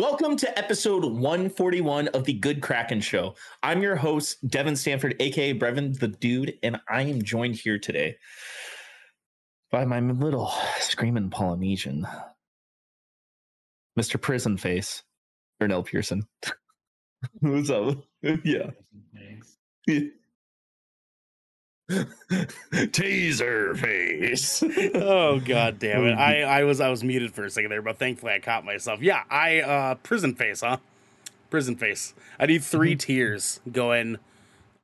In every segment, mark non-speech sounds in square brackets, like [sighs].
Welcome to episode 141 of the Good Kraken Show. I'm your host, Devin Stanford, aka Brevin the Dude, and I am joined here today by my little screaming Polynesian, Mr. Prison Face, Ernell Pearson. [laughs] What's up? [laughs] yeah. [laughs] Taser face. [laughs] oh god damn it. I, I was I was muted for a second there, but thankfully I caught myself. Yeah, I uh prison face, huh? Prison face. I need 3 [laughs] tiers going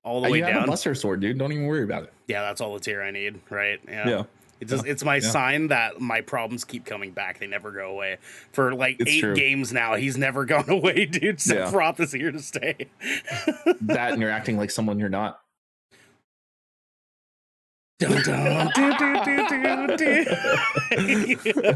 all the Uh, way have down. a Buster sword, dude. Don't even worry about it. Yeah, that's all the tier I need, right? Yeah. Yeah. It's just, it's my Yeah. sign that my problems keep coming back. They never go away. For like It's eight true. games now, he's never gone away, dude. Yeah. Sephiroth is here to stay. That and you're acting like someone you're not. Dun, dun, do, do, do.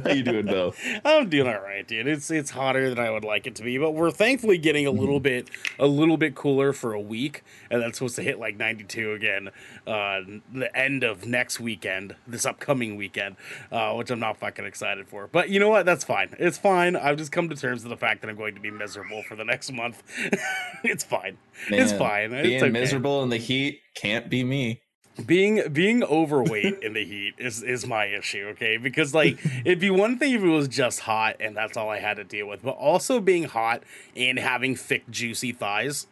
How you doing, though? I'm doing all right, dude. It's it's hotter than I would like it to be, but we're thankfully getting a little bit a little bit cooler for a week, and that's supposed to hit like 92 again uh, the end of next weekend, this upcoming weekend, uh, which I'm not fucking excited for. But you know what? That's fine. It's fine. I've just come to terms with the fact that I'm going to be miserable for the next month. [laughs] it's fine. it's fine. Being It's okay. miserable in the heat can't be me. Being being overweight in the heat is is my issue okay? Because like it'd be one thing if it was just hot and that's all i had to deal with but also being hot and having thick juicy thighs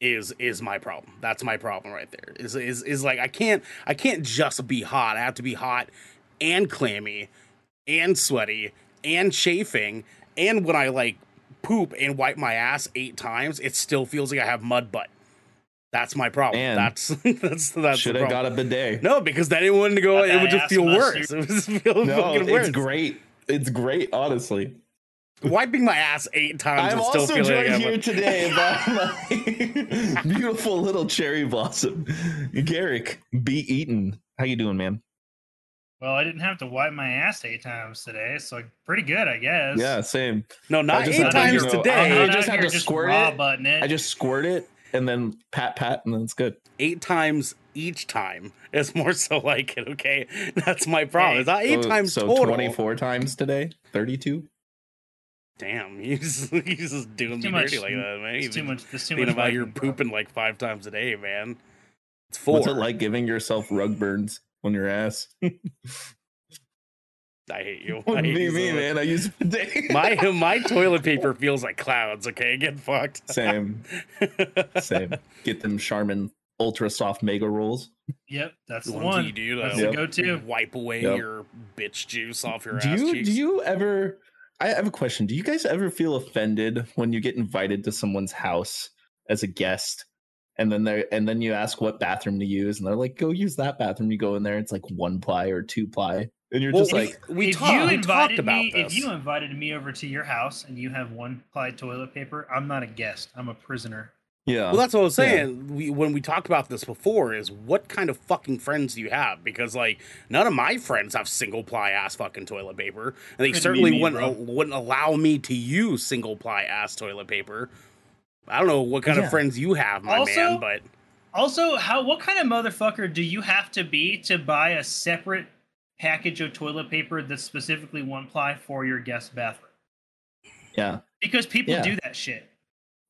is is my problem. That's my problem right there. Is is is like i can't i can't just be hot. I have to be hot and clammy and sweaty and chafing and when i like poop and wipe my ass eight times it still feels like i have mud butt that's my problem Man. that's [laughs] that's that's Should have got a bidet. No, because then it wouldn't go. Got It would just feel mustard. worse. [laughs] It would just feel No, fucking worse. it's great. It's great, honestly. Wiping my ass eight times I'm and still also joined like here I'm today [laughs] by my beautiful little cherry blossom, Garrick B. Eaton. How you doing, man? Well, I didn't have to wipe my ass eight times today, so pretty good, I guess. Yeah, same. no, not eight had to, times you know, today. I I'm just out had to squirt raw it. button it. I just squirt it and then pat pat and then it's good. eight times each time is more so like it. Okay, [laughs] that's my problem. It's not eight So- times so total. 24 times today, 32. Damn, [laughs] he's he's just doing Too me much- dirty like that, man. It's too much. There's too Thinking much. about you're pooping like five times a day, man. It's four. What's it like giving yourself rug burns on your ass? [laughs] I hate you. [laughs] I hate be you so me, much. man. I use bidet. [laughs] My my toilet paper feels like clouds. Okay, get fucked. Same, [laughs] same. Get them Charmin ultra soft mega rolls. Yep, that's the Ones one. you do, That's Yep. the go-to. wipe away Yep. your bitch juice off your Do ass you cheeks. do you ever? I have a question. Do you guys ever feel offended when you get invited to someone's house as a guest, and then they and then you ask what bathroom to use, and they're like, "Go use that bathroom." You go in there, it's like one ply or two ply, and you're Well, just like, we, if talked, you we talked invited about me, this. if you invited me over to your house and you have one ply toilet paper, I'm not a guest. I'm a prisoner. "Yeah." well, that's what I was Yeah. saying. We when we talked about this before, is what kind of fucking friends do you have? Because like none of my friends have single ply ass fucking toilet paper, and they Couldn't certainly me, wouldn't bro. wouldn't allow me to use single ply ass toilet paper. I don't know what kind Yeah. of friends you have, my Also- man, but Also, how what kind of motherfucker do you have to be to buy a separate package of toilet paper that's specifically one ply for your guest bathroom? yeah, Because people Yeah. do that shit.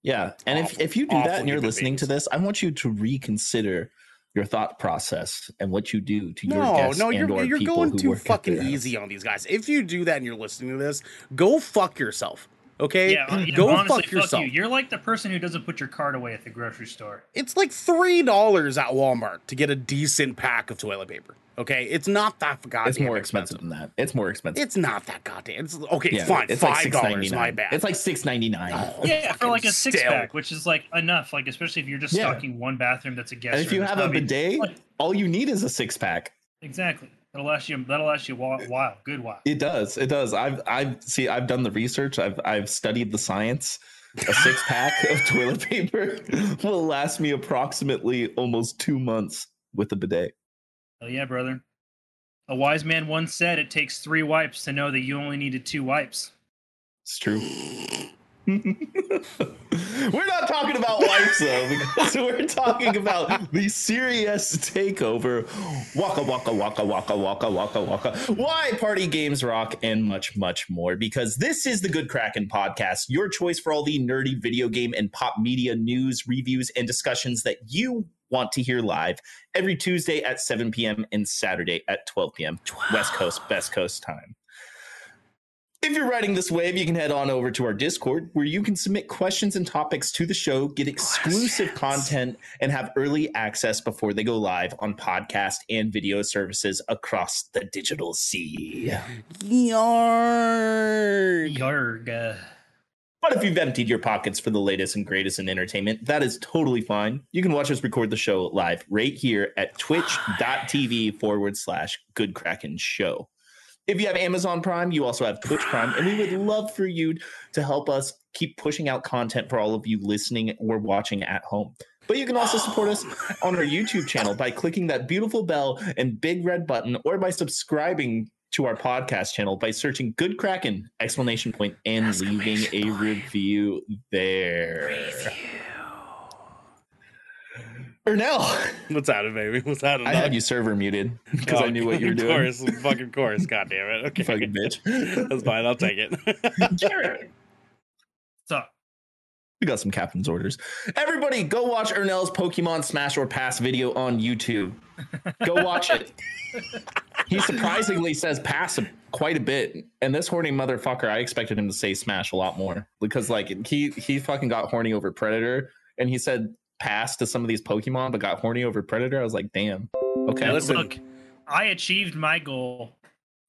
yeah. And if Awful, if you do that and you're human listening to this, I want you to reconsider your thought process and what you do to your guests no, and you're or you're people going who too fucking easy on these guys. If you do that and you're listening to this, go fuck yourself. Okay, Yeah, [clears throat] yeah, go honestly, fuck yourself. you. You're like the person who doesn't put your card away at the grocery store. It's like three dollars at Walmart to get a decent pack of toilet paper. Okay, it's not that goddamn It's more expensive than that. It's more expensive. It's not that goddamn. It's okay. Yeah, fine, it's like five dollars. $6.99. my bad. It's like six ninety nine. Oh, Yeah, for like a six still. pack, which is like enough. Like especially if you're just Yeah. stocking one bathroom that's a guest. and if you have a bidet, like- all you need is a six pack. exactly. That'll last you. That'll last you a while. while good while. It does. It does. I've I've see I've done the research. I've I've studied the science. A [laughs] six pack of toilet paper [laughs] will last me approximately almost two months with a bidet. Oh yeah, brother. A wise man once said, "It takes three wipes to know that you only needed two wipes." It's true. [laughs] We're not talking about wipes though, because [laughs] we're talking about the Series S takeover. Waka waka waka waka waka waka waka. Why party games rock and much much more. Because this is the Good Kraken podcast, your choice for all the nerdy video game and pop media news, reviews, and discussions that you want to hear live every Tuesday at 7 p.m. and Saturday at 12 p.m. West Coast, Best Coast time. If you're riding this wave, you can head on over to our Discord where you can submit questions and topics to the show, get exclusive content, and have early access before they go live on podcast and video services across the digital sea. Yarg. Yarg. But if you've emptied your pockets for the latest and greatest in entertainment, that is totally fine. You can watch us record the show live right here at twitch.tv forward slash good show. If you have Amazon Prime, you also have Twitch Prime, and we would love for you to help us keep pushing out content for all of you listening or watching at home. But you can also support us on our YouTube channel by clicking that beautiful bell and big red button, or by subscribing to our podcast channel by searching Good Kraken exclamation point and leaving a review there. Ernell, [laughs] What's out of baby? What's out of I had you server muted [laughs] because I knew what you were of doing. Course, fucking course. [laughs] God damn it. Okay. Fucking bitch. That's fine. I'll take it. Jared. So, We got some captain's orders. Everybody, go watch Ernell's Pokemon Smash or Pass video on YouTube. Go watch it. He surprisingly says pass quite a bit, and this horny motherfucker, I expected him to say Smash a lot more because, like, he he fucking got horny over Predator, and he said pass to some of these Pokemon, but got horny over Predator. I was like, damn. Okay, Now listen. look, I achieved my goal.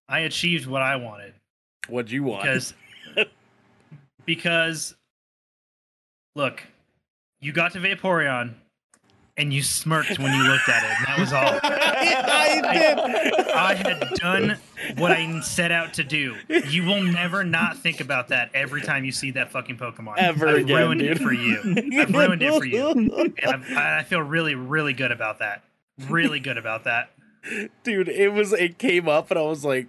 I achieved what I wanted What'd you want? because because look, you got to Vaporeon and you smirked when you looked at it, and that was all. [laughs] I did. I had done what I set out to do. You will never not think about that every time you see that fucking Pokemon. Ever I've again, ruined dude. it for you. I've ruined it for you. And I've, I feel really, really good about that. Really good about that. Dude, it was it came up and I was like,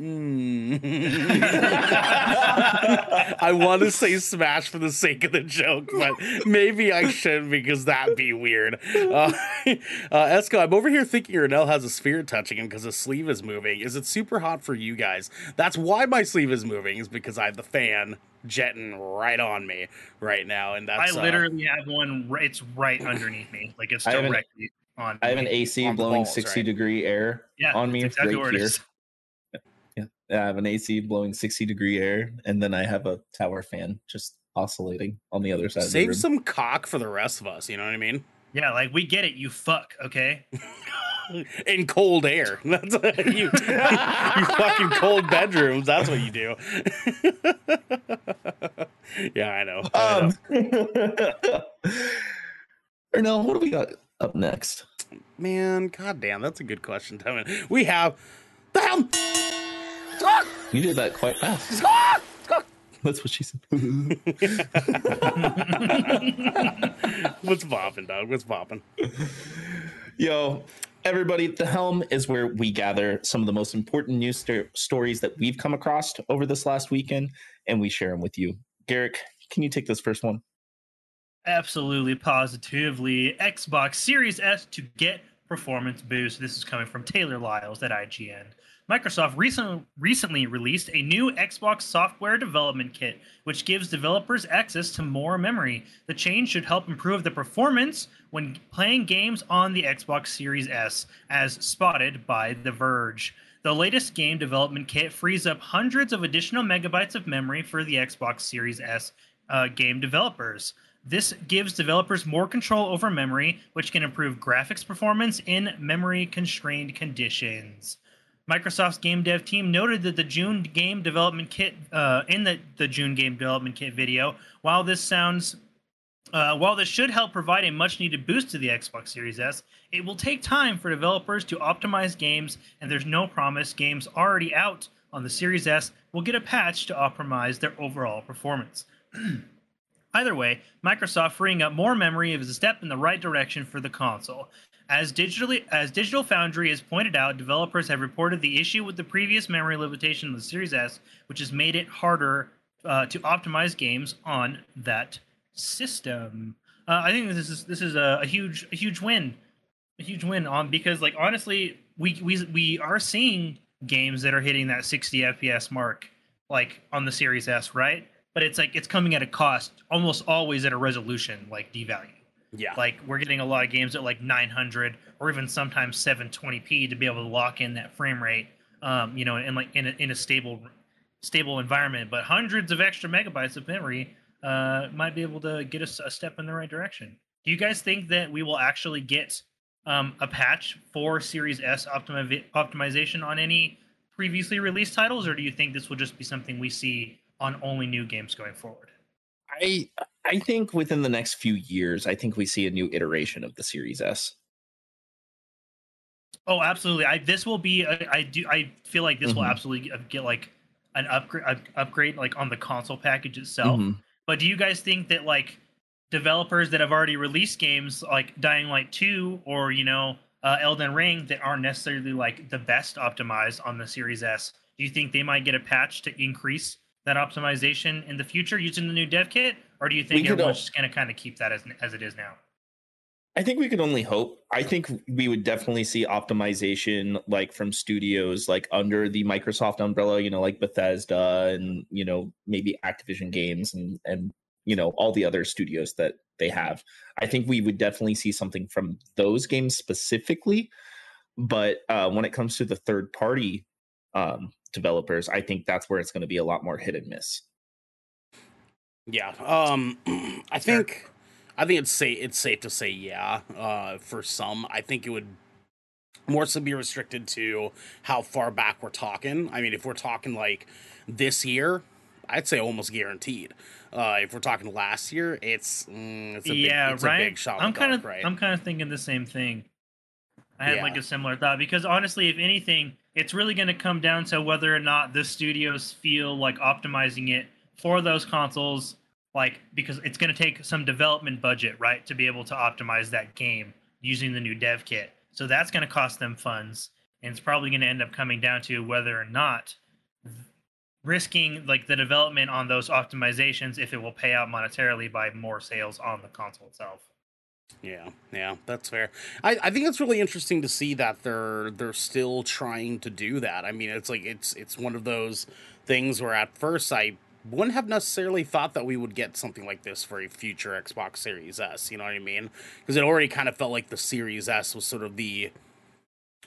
mm. [laughs] I want to say smash for the sake of the joke, but maybe I shouldn't because that'd be weird. Uh, [laughs] uh, Esco, I'm over here thinking Ernell has a sphere touching him because his sleeve is moving. Is it super hot for you guys? That's why my sleeve is moving, is because I have the fan jetting right on me right now, and that's I uh, literally have one. ri- It's right underneath me. Like it's I have an- directly on. I have an. AC blowing balls, 60 right? degree air yeah, on me exactly right where it here. Is. I have an AC blowing 60 degree air, and then I have a tower fan just oscillating on the other side of the Save room. some cock for the rest of us. You know what I mean? Yeah, like we get it. You fuck, okay? [laughs] in cold air. [laughs] That's you. [laughs] you fucking cold bedrooms. That's what you do. yeah, I know. I know. Um, Ernell, what do we got up next? Man, goddamn, that's a good question, Tevin. We have the helm. You did that quite fast. That's what she said. [laughs] What's popping, dog? What's popping? Yo, everybody, the helm is where we gather some of the most important news sto- stories that we've come across over this last weekend, and we share them with you. Garrick, can you take this first one? Absolutely, positively. Xbox Series S to get performance boost. This is coming from Taylor Lyles at IGN. Microsoft recently released a new Xbox software development kit, which gives developers access to more memory. The change should help improve the performance when playing games on the Xbox Series S, as spotted by The Verge. The latest game development kit frees up hundreds of additional megabytes of memory for the Xbox Series S uh, game developers. This gives developers more control over memory, which can improve graphics performance in memory constrained conditions. Microsoft's game dev team noted that the June game development kit uh, in the, the June game development kit video, while this sounds uh, while this should help provide a much needed boost to the Xbox Series S, it will take time for developers to optimize games, and there's no promise games already out on the Series S will get a patch to optimize their overall performance. [clears throat] Either way, Microsoft freeing up more memory is a step in the right direction for the console. As digitally as Digital Foundry has pointed out, developers have reported the issue with the previous memory limitation of the Series S, which has made it harder uh, to optimize games on that system. Uh, I think this is this is a, a huge a huge win, a huge win on because like honestly, we we we are seeing games that are hitting that 60 FPS mark like on the Series S, right? But it's like it's coming at a cost, almost always at a resolution like devalue. Yeah. Like we're getting a lot of games at like 900 or even sometimes 720p to be able to lock in that frame rate, um, you know, in like in a, in a stable stable environment. But hundreds of extra megabytes of memory uh, might be able to get us a step in the right direction. Do you guys think that we will actually get um, a patch for Series S optimi- optimization on any previously released titles, or do you think this will just be something we see on only new games going forward? I I think within the next few years, I think we see a new iteration of the Series S. Oh, absolutely. I this will be. I, I do. I feel like this will Mhm. absolutely get like an upgrade, upgrade like on the console package itself. Mhm. But do you guys think that like developers that have already released games like Dying Light 2 or you know uh, Elden Ring that aren't necessarily like the best optimized on the Series S, do you think they might get a patch to increase that optimization in the future using the new dev kit, or do you think We could everyone's just going to kind of keep that as as it is now? I think we could only hope. I think we would definitely see optimization like from studios like under the Microsoft umbrella, you know, like Bethesda and you know maybe Activision Games and and you know all the other studios that they have. I think we would definitely see something from those games specifically. But uh, when it comes to the third party um, developers, I think that's where it's going to be a lot more hit and miss. Yeah. Um [clears throat] I think I think it's safe it's safe to say yeah. Uh for some. I think it would more so be restricted to how far back we're talking. I mean, if we're talking like this year, I'd say almost guaranteed. Uh if we're talking last year, it's mm, it's a yeah, big, it's right. a big shot. I'm kind of right. I'm kind of thinking the same thing. I had Yeah. like a similar thought because honestly, if anything, it's really going to come down to whether or not the studios feel like optimizing it for those consoles, like because it's going to take some development budget, right, to be able to optimize that game using the new dev kit. So that's going to cost them funds, and it's probably going to end up coming down to whether or not risking like the development on those optimizations if it will pay out monetarily by more sales on the console itself. Yeah, yeah, that's fair. I, I think it's really interesting to see that they're they're still trying to do that. I mean, it's like it's it's one of those things where at first I wouldn't have necessarily thought that we would get something like this for a future Xbox Series S. You know what I mean? Because it already kind of felt like the Series S was sort of the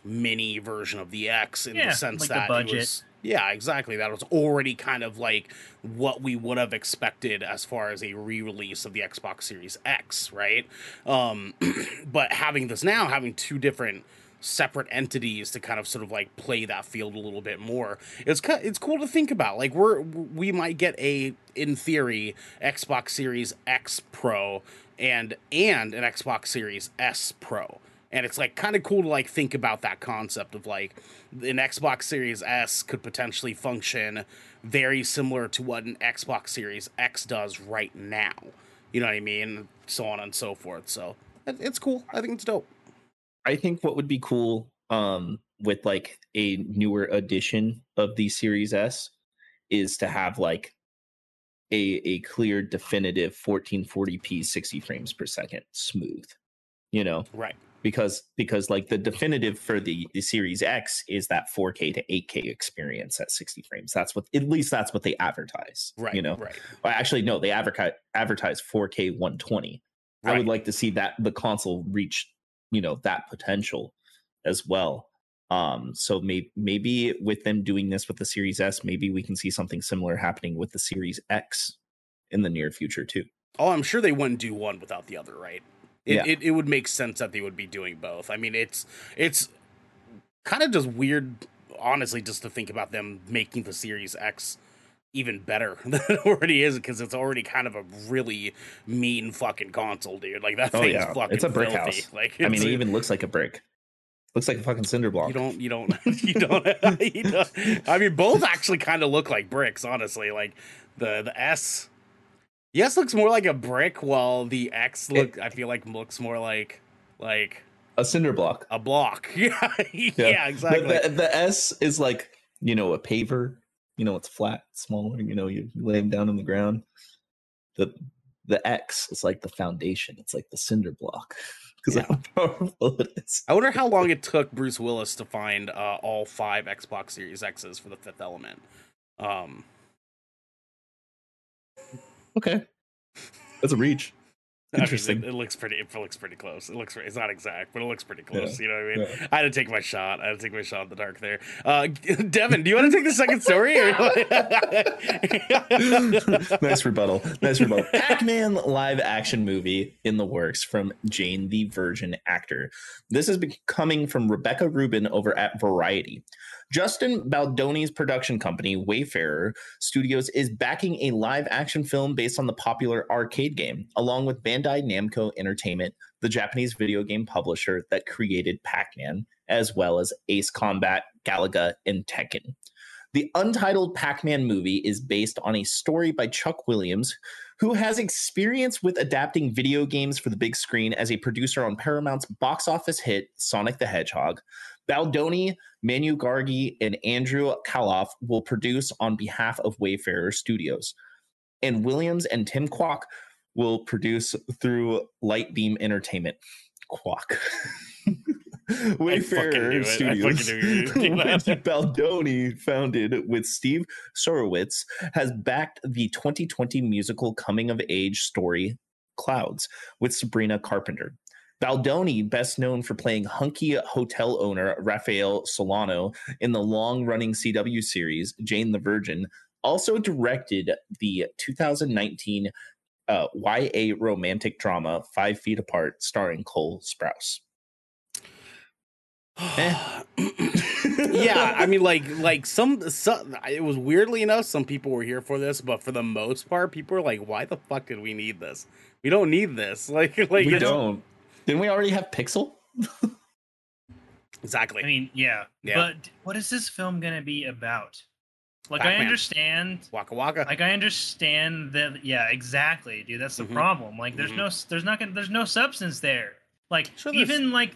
mini version of the X in Yeah, the sense like the that budget. it was yeah, exactly. That was already kind of like what we would have expected as far as a re-release of the Xbox Series X, right? Um, [clears throat] but having this now, having two different separate entities to kind of sort of like play that field a little bit more, it's it's cool to think about. Like we're we might get a in theory Xbox Series X Pro and and an Xbox Series S Pro and it's like kind of cool to like think about that concept of like an Xbox Series S could potentially function very similar to what an Xbox Series X does right now. You know what I mean? So on and so forth. So it's cool. I think it's dope. I think what would be cool um with like a newer edition of the Series S is to have like a a clear definitive 1440p 60 frames per second smooth. You know, Right. Because because like the definitive for the, the Series X is that 4K to 8K experience at 60 frames. That's what at least that's what they advertise. Right. You know. Right. Well, actually no, they advertise advertise 4K 120. I would like to see that the console reach, you know, that potential as well. Um, so maybe maybe with them doing this with the Series S, maybe we can see something similar happening with the Series X in the near future too. Oh, I'm sure they wouldn't do one without the other, right? It, Yeah. it, it would make sense that they would be doing both. I mean, it's it's kind of just weird, honestly, just to think about them making the Series X even better [laughs] than it already is because it's already kind of a really mean fucking console, dude. Like that Oh, thing's yeah. fucking It's a brick filthy. house. Like I mean, it even looks like a brick. Looks like a fucking cinder block. you don't, you don't, [laughs] [laughs] you don't, you don't. I mean, both actually kind of look like bricks, honestly. Like the the S, yes, looks more like a brick, while the X look, I feel like looks more like like a cinder block. a block. [laughs] Yeah, yeah, exactly. The, the, the S is like you know a paver. You know it's flat, smaller. You know you lay them down on the ground. The the X is like the foundation. It's like the cinder block [laughs] because yeah. how powerful it is. I wonder how long it took Bruce Willis to find uh, all five Xbox Series X's for the Fifth Element. Um, okay, that's a reach. Interesting. I mean, it, it, looks pretty. It looks pretty close. It looks. It's not exact, but it looks pretty close. Yeah. You know what I mean? Yeah. I had to take my shot. I had to take my shot in the dark there. Uh, [laughs] Devin, do you want to take the second story? [laughs] nice rebuttal. Nice rebuttal. Pac-Man live action movie in the works from Jane the Virgin actor. This is coming from Rebecca Rubin over at Variety. Justin Baldoni's production company, Wayfarer Studios, is backing a live action film based on the popular arcade game, along with Bandai Namco Entertainment, the Japanese video game publisher that created Pac Man, as well as Ace Combat, Galaga, and Tekken. The untitled Pac Man movie is based on a story by Chuck Williams, who has experience with adapting video games for the big screen as a producer on Paramount's box office hit Sonic the Hedgehog, Baldoni, Manu Gargi, and Andrew Calof will produce on behalf of Wayfarer Studios. And Williams and Tim Kwok will produce through Lightbeam Entertainment. Kwok. [laughs] Wayfarer Studios, [laughs] Baldoni, founded with Steve Sarowitz, has backed the 2020 musical coming of age story Clouds with Sabrina Carpenter. Baldoni, best known for playing hunky hotel owner Rafael Solano in the long running CW series Jane the Virgin, also directed the 2019 uh, YA romantic drama Five Feet Apart, starring Cole Sprouse. eh. [sighs] yeah, I mean, like, like some, some, it was weirdly enough, some people were here for this, but for the most part, people are like, "Why the fuck did we need this? We don't need this." [laughs] Like, like we don't. Didn't we already have Pixel? exactly. I mean, yeah. yeah. But what is this film going to be about? Like Pac-Man. I understand Waka Waka. Like I understand that yeah, exactly, dude. That's the mm-hmm. problem. Like there's mm-hmm. no there's not gonna there's no substance there. Like sure even like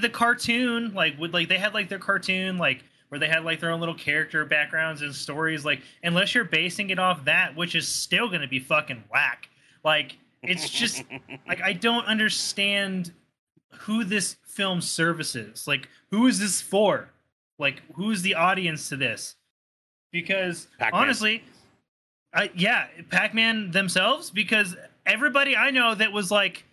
the cartoon, like would like they had like their cartoon, like where they had like their own little character backgrounds and stories, like unless you're basing it off that, which is still gonna be fucking whack. Like it's just like I don't understand who this film services. Like who is this for? Like who is the audience to this? Because Pac-Man. honestly, I yeah, Pac-Man themselves because everybody I know that was like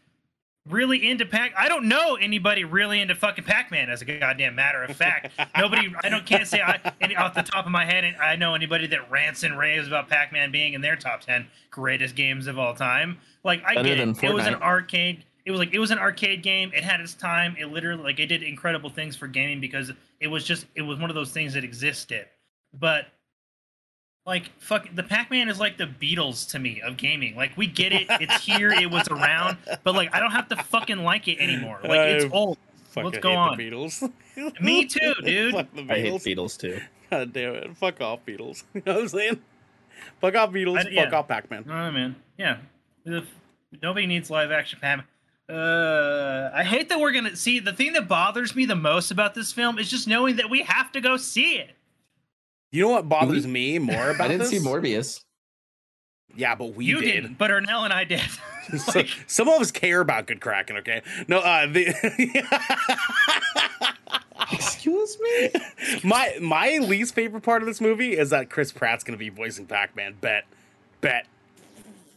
really into Pac. I don't know anybody really into fucking Pac-Man as a goddamn matter of fact. [laughs] Nobody, I don't can't say I any, off the top of my head I know anybody that rants and raves about Pac-Man being in their top ten greatest games of all time. Like I Better get it. It was an arcade. It was like it was an arcade game. It had its time. It literally like it did incredible things for gaming because it was just it was one of those things that existed. But like fuck the pac-man is like the beatles to me of gaming. Like we get it. [laughs] It's here. It was around. But like i don't have to fucking like it anymore. Like it's old. let's go on? Beatles. [laughs] Me too [laughs] dude. i hate beatles. Too. God damn it. Fuck off beatles. You know what i'm saying? Fuck off beatles. I, yeah. fuck off pac-man. Oh man yeah. Nobody needs live action pac-man. Uh, I hate that we're gonna see the thing that bothers me the most about this film is just knowing that we have to go see it. You know what bothers me more [laughs] about this? I didn't this? see Morbius. Yeah, but we you did. didn't, but Ernell and I did. [laughs] [laughs] like, some of us care about good Kraken. Okay, no, uh, the excuse me. My my least favorite part of this movie is that Chris Pratt's going to be voicing Pac Man. Bet, bet,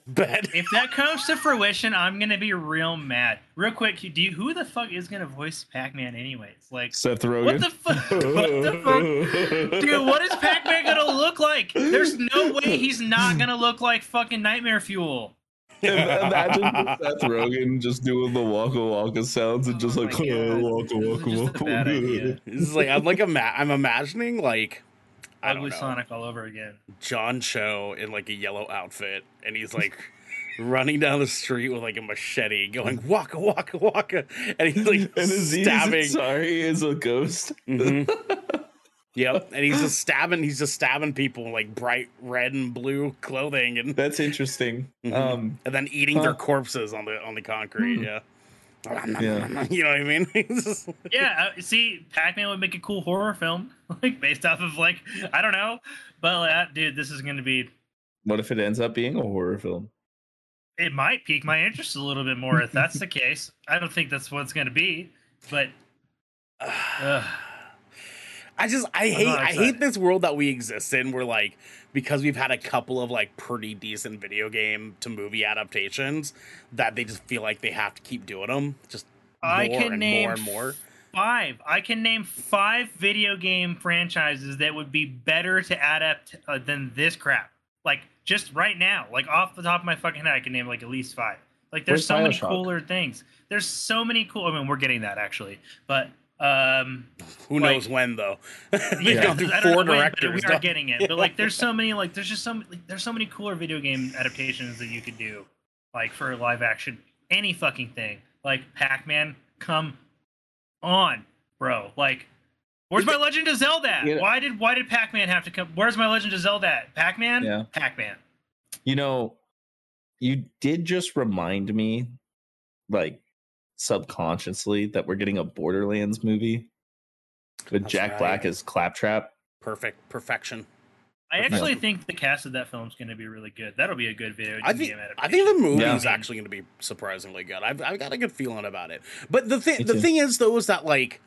Bet. If that comes to fruition, I'm gonna be real mad. Real quick, do you, who the fuck is gonna voice Pac-Man anyways? Like Seth Rogen. What the fuck? [laughs] what the fuck? Dude, what is Pac-Man gonna look like? There's no way he's not gonna look like fucking Nightmare Fuel. Imagine Seth Rogen just doing the waka waka sounds and oh just like oh, waka waka waka. This is like I'm like ima- I'm imagining like Ugly Sonic all over again. John Cho in like a yellow outfit, and he's like [laughs] running down the street with like a machete, going waka waka waka, and he's like [laughs] and stabbing. Sorry, is a ghost. Mm-hmm. [laughs] yep, and he's just stabbing. He's just stabbing people in like bright red and blue clothing, and that's interesting. Mm-hmm. Um, and then eating huh. their corpses on the on the concrete. Hmm. Yeah. Yeah. [laughs] You know what I mean? [laughs] yeah. Uh, see, Pac-Man would make a cool horror film, [laughs] like based off of like I don't know, but uh, dude, this is going to be. What if it ends up being a horror film? it might pique my interest a little bit more if that's the case. I don't think that's what it's going to be, but [sighs] uh, I just I hate I hate this world that we exist in where like because we've had a couple of like pretty decent video game to movie adaptations that they just feel like they have to keep doing them just I more can and name more and more. five. I can name five video game franchises that would be better to adapt uh, than this crap. Like just right now, like off the top of my fucking head, I can name like at least five. Like there's Where's so many cooler things. There's so many cool. I mean, we're getting that actually, but um, Who like- knows when though? They've [laughs] yeah, gone through four know when, directors. we are getting it. But like, there's so many like there's just some like, there's so many cooler video game adaptations that you could do, like for live action, any fucking thing. Like Pac-Man, come on, bro. Like, where's my Legend of Zelda? at? You know- why did why did Pac-Man have to come? Where's my Legend of Zelda? at? Pac-Man, Yeah. Pac-Man. You know, you did just remind me, like subconsciously, that we're getting a Borderlands movie with That's Jack right. Black as Claptrap. Perfect perfection. I Yeah. actually think the cast of that film is going to be really good. That'll be a good video I think. I think the movie Yeah. is actually going to be surprisingly good. I've I've got a good feeling about it. But the thing the too. thing is though is that like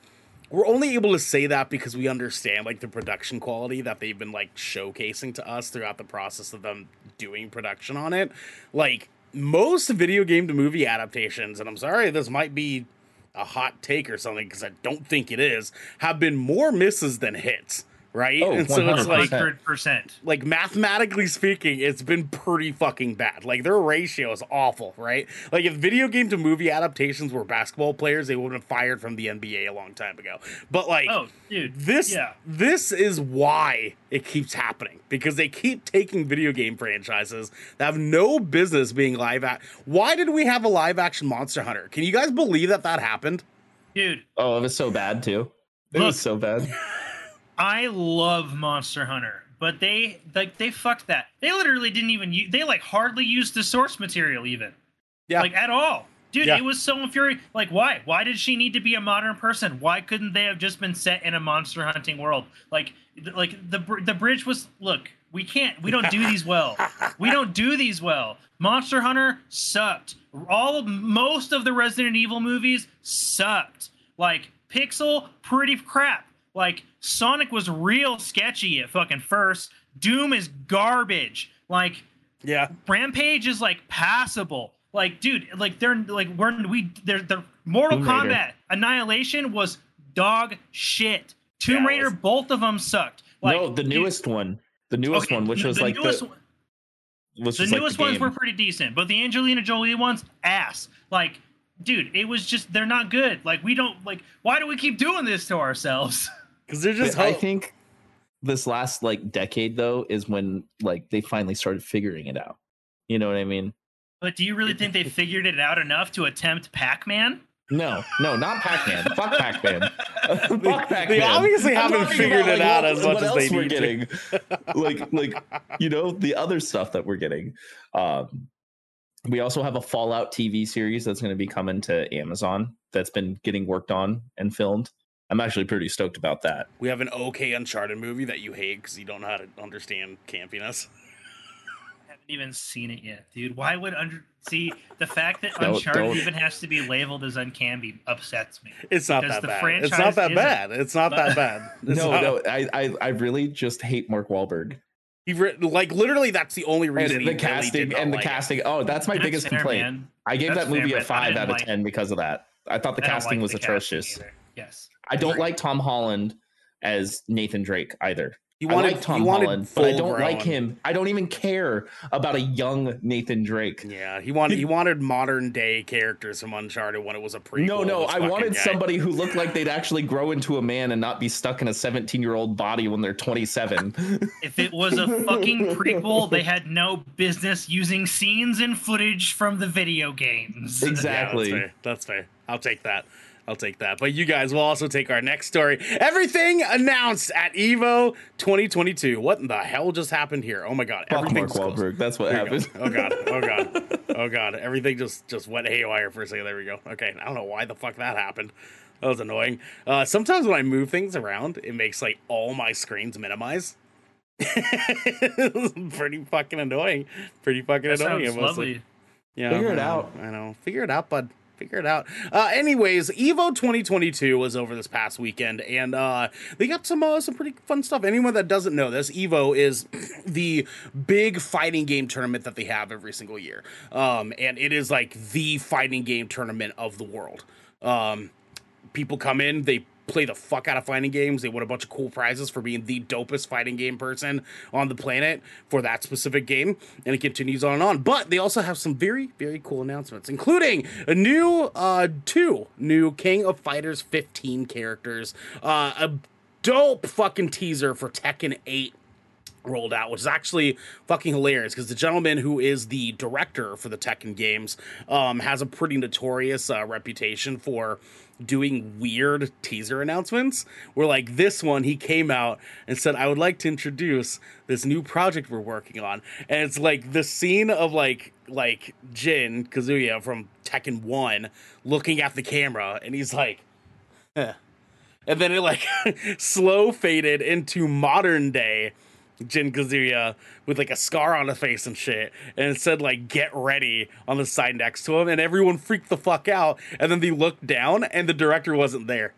we're only able to say that because we understand like the production quality that they've been like showcasing to us throughout the process of them doing production on it. Like most video game to movie adaptations, and I'm sorry this might be a hot take or something because I don't think it is, have been more misses than hits. Right? Oh, and so it's 100%. like hundred percent. like mathematically speaking, it's been pretty fucking bad. Like their ratio is awful, right? Like if video game to movie adaptations were basketball players, they would have been fired from the NBA a long time ago. But like Oh, dude, this yeah. this is why it keeps happening because they keep taking video game franchises that have no business being live at. Why did we have a live action Monster Hunter? Can you guys believe that that happened? dude. Oh, it was so bad too. It Look. was so bad. [laughs] I love Monster Hunter, but they like they fucked that. They literally didn't even use, they like hardly used the source material even. Yeah. Like at all. Dude, Yeah. it was so infuriating. Like why? Why did she need to be a modern person? Why couldn't they have just been set in a monster hunting world? Like like the the bridge was look, we can't we don't do [laughs] these well. we don't do these well. Monster Hunter sucked. All of most of the Resident Evil movies sucked. Like Pixel, pretty crap. Like Sonic was real sketchy at fucking first. Doom is garbage. Like Yeah. Rampage is like passable. Like, dude, like they're like we're we they're the Mortal Tomb Raider. Kombat Annihilation was dog shit. Tomb Yeah, Raider, was- both of them sucked. Like, no, the dude, newest one, the newest okay, one, which was the like newest the, one- was the just like newest the ones game. were pretty decent, but the Angelina Jolie ones, ass. Like, dude, it was just they're not good. Like, we don't like. Why do we keep doing this to ourselves? [laughs] Because they're just I think this last like decade though is when like they finally started figuring it out. You know what I mean? But do you really think they figured it out enough to attempt Pac-Man? No, no, not Pac-Man. Fuck Pac-Man. [laughs] Fuck Pac-Man. they obviously I'm haven't figured about, it like, out what- as much what as they we're need to. getting. [laughs] like, like you know, the other stuff that we're getting. Um, we also have a Fallout TV series that's going to be coming to Amazon. That's been getting worked on and filmed. I'm actually pretty stoked about that. We have an okay Uncharted movie that you hate because you don't know how to understand campiness. I [laughs] haven't even seen it yet, dude. Why would under see the fact that Don't- Uncharted don't- even has to be labeled as uncanny upsets me. It's not that the bad. It's not that isn't. bad. It's not that [laughs] bad. It's no, not- no, I, I, I really just hate Mark Wahlberg. He re- like literally that's the only And reason the he really casting and the like it. casting. Oh, that's my That's biggest fair, complaint. man. I gave That's that movie fair, a five out of like- ten because of that. I thought the I casting like was the atrocious. either. Yes. I don't like Tom Holland as Nathan Drake either. He I wanted like Tom he Holland, but I don't full-grown- like him. I don't even care about a young Nathan Drake. Yeah, he wanted he wanted modern day characters from Uncharted when it was a prequel. No, no, I wanted guy. somebody who looked like they'd [laughs] actually grow into a man and not be stuck in a 17 year old body when they're 27. [laughs] If it was a fucking prequel, they had no business using scenes and footage from the video games. exactly. Yeah, that's, fair. that's fair. I'll take that. I'll take that. But you guys will also take our next story. Everything announced at Evo 2022. What in the hell just happened here? Oh my god! Fuck Mark Wahlberg. That's what There happened. go. Oh god. Oh god. [laughs] Oh god. Everything just just went haywire for a second. There we go. Okay. I don't know why the fuck that happened. That was annoying. Uh, sometimes when I move things around, it makes like all my screens minimize. [laughs] Pretty fucking annoying. Pretty fucking That annoying. sounds mostly. lovely. Yeah, Figure it out. I know. Figure it out, bud. Figure it out. Uh, anyways, Evo 2022 was over this past weekend, and uh, they got some uh, some pretty fun stuff. Anyone that doesn't know this, Evo is [clears throat] the big fighting game tournament that they have every single year, um, and it is like the fighting game tournament of the world. Um, people come in, they play the fuck out of fighting games. They win a bunch of cool prizes for being the dopest fighting game person on the planet for that specific game, and it continues on and on. But they also have some very, very cool announcements, including a new, uh, two new King of Fighters 15 characters, uh, a dope fucking teaser for Tekken 8 rolled out, which is actually fucking hilarious because the gentleman who is the director for the Tekken games um, has a pretty notorious uh, reputation for doing weird teaser announcements. Where like this one, he came out and said, "I would like to introduce this new project we're working on," and it's like the scene of like like Jin Kazuya from Tekken One looking at the camera, and he's like. "Huh." And then it like [laughs] slow faded into modern day Jin Kazuya with like a scar on his face and shit, and it said like "Get ready" on the side next to him, and everyone freaked the fuck out. And then they looked down, and the director wasn't there.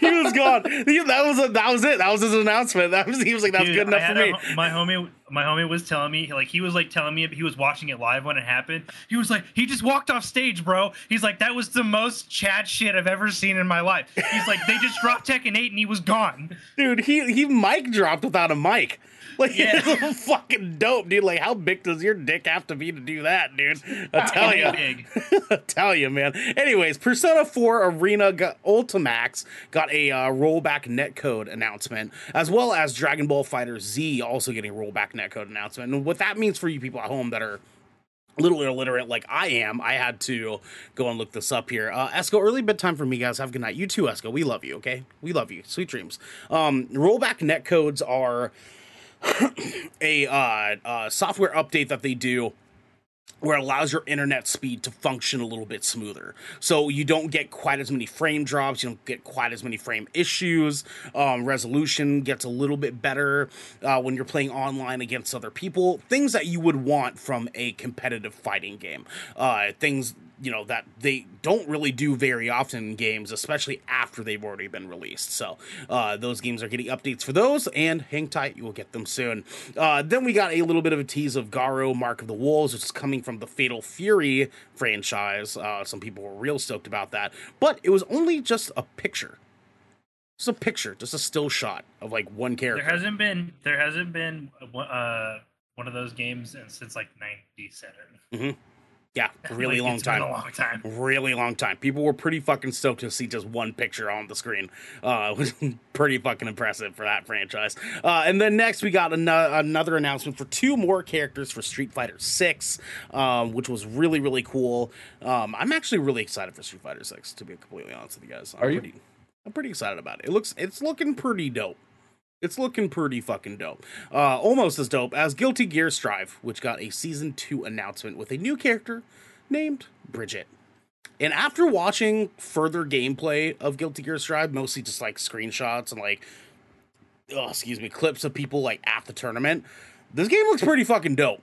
He was gone. He- that was that was it. That was his announcement. That was he was like, "That's Dude, good enough for me." a- my homie, my homie was telling me, like, he was like telling me he was watching it live when it happened. He was like, he just walked off stage, bro. He's like, that was the most Chad shit I've ever seen in my life. He's like, they just dropped Tekken 8 and he was gone. dude. He he mic dropped without a mic. [laughs] Like Yeah. it's fucking dope, dude. Like how big does your dick have to be to do that, dude? I tell you. [laughs] I tell you, man. Anyways, Persona 4 Arena got, Ultimax got a uh, rollback netcode announcement, as well as Dragon Ball Fighter Z also getting a rollback netcode announcement. And what that means for you people at home that are a little illiterate like I am, I had to go and look this up here. Uh, Esco, early bedtime for me, guys. Have a good night. You too, Esco. We love you, okay? We love you. Sweet dreams. Um, rollback netcodes are [coughs] a uh, uh, software update that they do where it allows your internet speed to function a little bit smoother. So you don't get quite as many frame drops, you don't get quite as many frame issues. Um, resolution gets a little bit better uh, when you're playing online against other people. Things that you would want from a competitive fighting game. Uh, things you know that they don't really do very often in games, especially after they've already been released. So uh, those games are getting updates for those, and hang tight, you will get them soon. Uh, then we got a little bit of a tease of Garou Mark of the Wolves, which is coming from the Fatal Fury franchise. Uh, some people were real stoked about that, but it was only just a picture. Just a picture, just a still shot of like one character. There hasn't been, there hasn't been uh, one of those games since like 97. Yeah, [laughs] really Like, long it's been time. a long time. really long time. People were pretty fucking stoked to see just one picture on the screen. Uh, [laughs] it was pretty fucking impressive for that franchise. Uh, and then next we got an- another announcement for two more characters for Street Fighter Six, um, which was really really cool. Um, I'm actually really excited for Street Fighter Six to be completely honest with you guys. I'm Are you? I'm pretty excited about it. It looks it's looking pretty dope. It's looking pretty fucking dope. Uh, almost as dope as Guilty Gear Strive, which got a season two announcement with a new character named Bridget. And after watching further gameplay of Guilty Gear Strive, mostly just like screenshots and like, oh, excuse me, clips of people like at the tournament, this game looks pretty fucking dope.